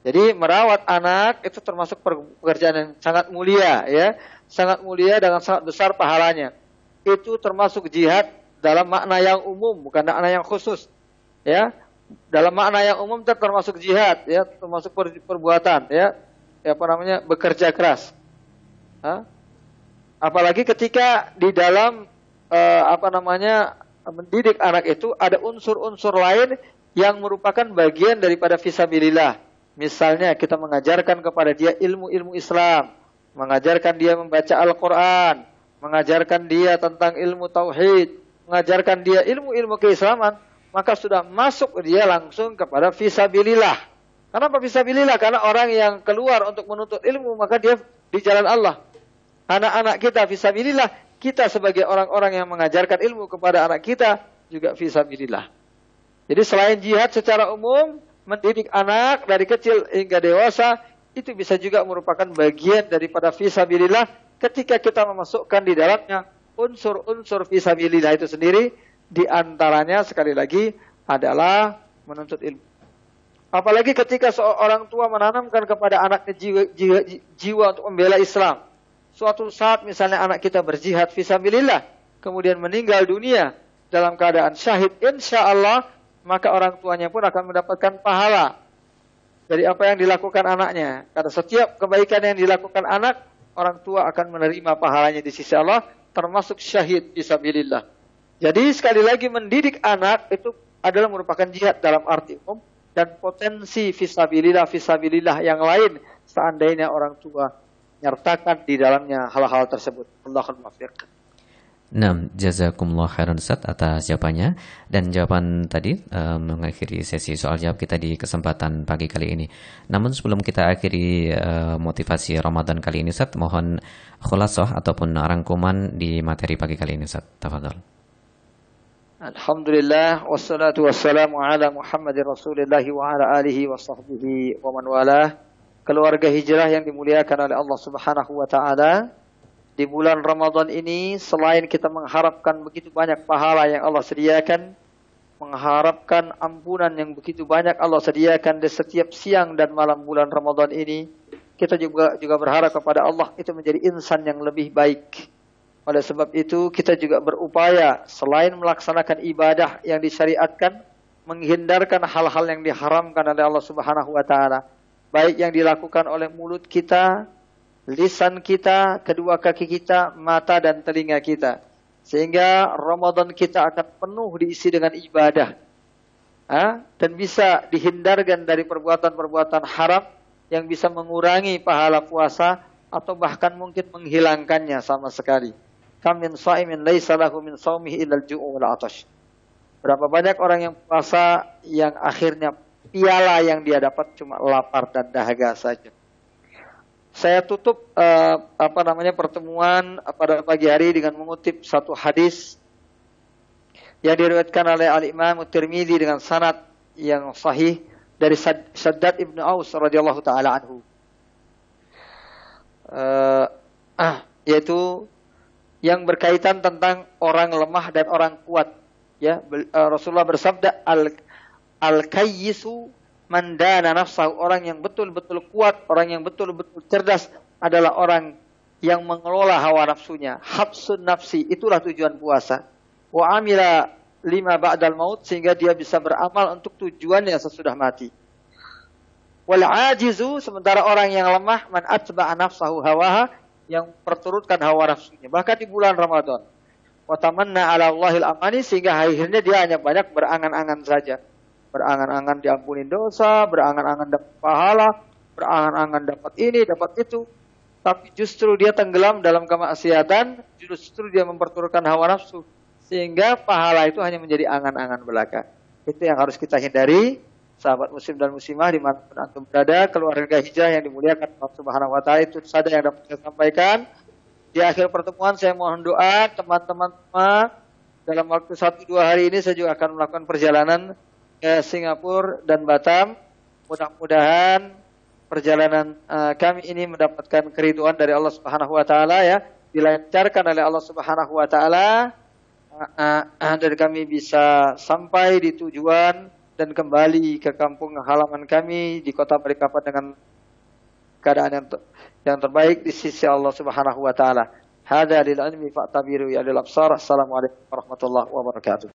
Jadi merawat anak itu termasuk pekerjaan yang sangat mulia ya, sangat mulia dengan sangat besar pahalanya. Itu termasuk jihad dalam makna yang umum, bukan makna yang khusus. Ya, dalam makna yang umum termasuk jihad ya termasuk per, perbuatan ya. Ya apa namanya? Bekerja keras. Ha? apalagi ketika di dalam uh, apa namanya mendidik anak itu ada unsur-unsur lain yang merupakan bagian daripada visabilillah. Misalnya kita mengajarkan kepada dia ilmu-ilmu Islam mengajarkan dia membaca Al-Quran mengajarkan dia tentang ilmu tauhid mengajarkan dia ilmu-ilmu keislaman maka sudah masuk dia langsung kepada visabilillah. Kenapa visabilillah? Karena orang yang keluar untuk menuntut ilmu, maka dia di jalan Allah. Anak-anak kita visabilillah, kita sebagai orang-orang yang mengajarkan ilmu kepada anak kita juga visabilillah. Jadi selain jihad secara umum, mendidik anak dari kecil hingga dewasa, itu bisa juga merupakan bagian daripada visabilillah ketika kita memasukkan di dalamnya unsur-unsur visabilillah itu sendiri di antaranya sekali lagi adalah menuntut ilmu. Apalagi ketika seorang tua menanamkan kepada anaknya jiwa, jiwa, jiwa untuk membela Islam. Suatu saat misalnya anak kita berjihad visabilillah, kemudian meninggal dunia dalam keadaan syahid, insya Allah maka orang tuanya pun akan mendapatkan pahala dari apa yang dilakukan anaknya. Karena setiap kebaikan yang dilakukan anak, orang tua akan menerima pahalanya di sisi Allah, termasuk syahid visabilillah. Jadi sekali lagi mendidik anak itu adalah merupakan jihad dalam arti umum dan potensi fisabilillah fisabilillah yang lain seandainya orang tua nyertakan di dalamnya hal-hal tersebut. Allahul muwaffiq. Nah, jazakumullah khairan Ustaz atas jawabannya dan jawaban tadi uh, mengakhiri sesi soal jawab kita di kesempatan pagi kali ini. Namun sebelum kita akhiri uh, motivasi Ramadan kali ini Ustaz, mohon khulasah ataupun rangkuman di materi pagi kali ini Ustaz. Tafadhol. Alhamdulillah wassalatu wassalamu ala Muhammadin Rasulillah wa ala alihi wa sahbihi wa man walah. Keluarga hijrah yang dimuliakan oleh Allah Subhanahu wa taala. Di bulan Ramadan ini selain kita mengharapkan begitu banyak pahala yang Allah sediakan, mengharapkan ampunan yang begitu banyak Allah sediakan di setiap siang dan malam bulan Ramadan ini, kita juga juga berharap kepada Allah itu menjadi insan yang lebih baik oleh sebab itu kita juga berupaya selain melaksanakan ibadah yang disyariatkan, menghindarkan hal-hal yang diharamkan oleh Allah Subhanahu wa taala, baik yang dilakukan oleh mulut kita, lisan kita, kedua kaki kita, mata dan telinga kita. Sehingga Ramadan kita akan penuh diisi dengan ibadah. Ha? Dan bisa dihindarkan dari perbuatan-perbuatan haram yang bisa mengurangi pahala puasa atau bahkan mungkin menghilangkannya sama sekali. Kam min sa'imin laisa lahu min saumihi illa al-ju'u wal. Berapa banyak orang yang puasa yang akhirnya piala yang dia dapat cuma lapar dan dahaga saja. Saya tutup uh, apa namanya pertemuan pada pagi hari dengan mengutip satu hadis yang diriwayatkan oleh Al Imam Tirmidzi dengan sanad yang sahih dari Saddad ibnu Aus radhiyallahu taala anhu. Uh, ah, yaitu yang berkaitan tentang orang lemah dan orang kuat. Ya, eh, Rasulullah bersabda al Al-kayyisu mandana nafsahu. Orang yang betul-betul kuat, orang yang betul-betul cerdas adalah orang yang mengelola hawa nafsunya. Habsun nafsi, itulah tujuan puasa. Wa amila lima ba'dal maut sehingga dia bisa beramal untuk tujuannya sesudah mati. Wal ajizu sementara orang yang lemah man atba'a nafsahu hawaha yang perturutkan hawa nafsunya. Bahkan di bulan Ramadan. Wa tamanna ala Allahil amani sehingga akhirnya dia hanya banyak berangan-angan saja berangan-angan diampuni dosa, berangan-angan dapat pahala, berangan-angan dapat ini, dapat itu. Tapi justru dia tenggelam dalam kemaksiatan, justru dia memperturutkan hawa nafsu. Sehingga pahala itu hanya menjadi angan-angan belaka. Itu yang harus kita hindari, sahabat muslim dan muslimah di mana pun antum berada, keluarga hijrah yang dimuliakan Allah Subhanahu Wa Taala itu saja yang dapat saya sampaikan. Di akhir pertemuan saya mohon doa teman-teman dalam waktu satu dua hari ini saya juga akan melakukan perjalanan ke Singapura dan Batam. Mudah-mudahan perjalanan uh, kami ini mendapatkan keriduan dari Allah Subhanahu wa taala ya, dilancarkan oleh Allah Subhanahu wa taala uh, uh, dan kami bisa sampai di tujuan dan kembali ke kampung halaman kami di kota Balikpapan dengan keadaan yang yang terbaik di sisi Allah Subhanahu wa taala. Hada lil ilmi fa'tabiru ya lil absar. Assalamualaikum warahmatullahi wabarakatuh.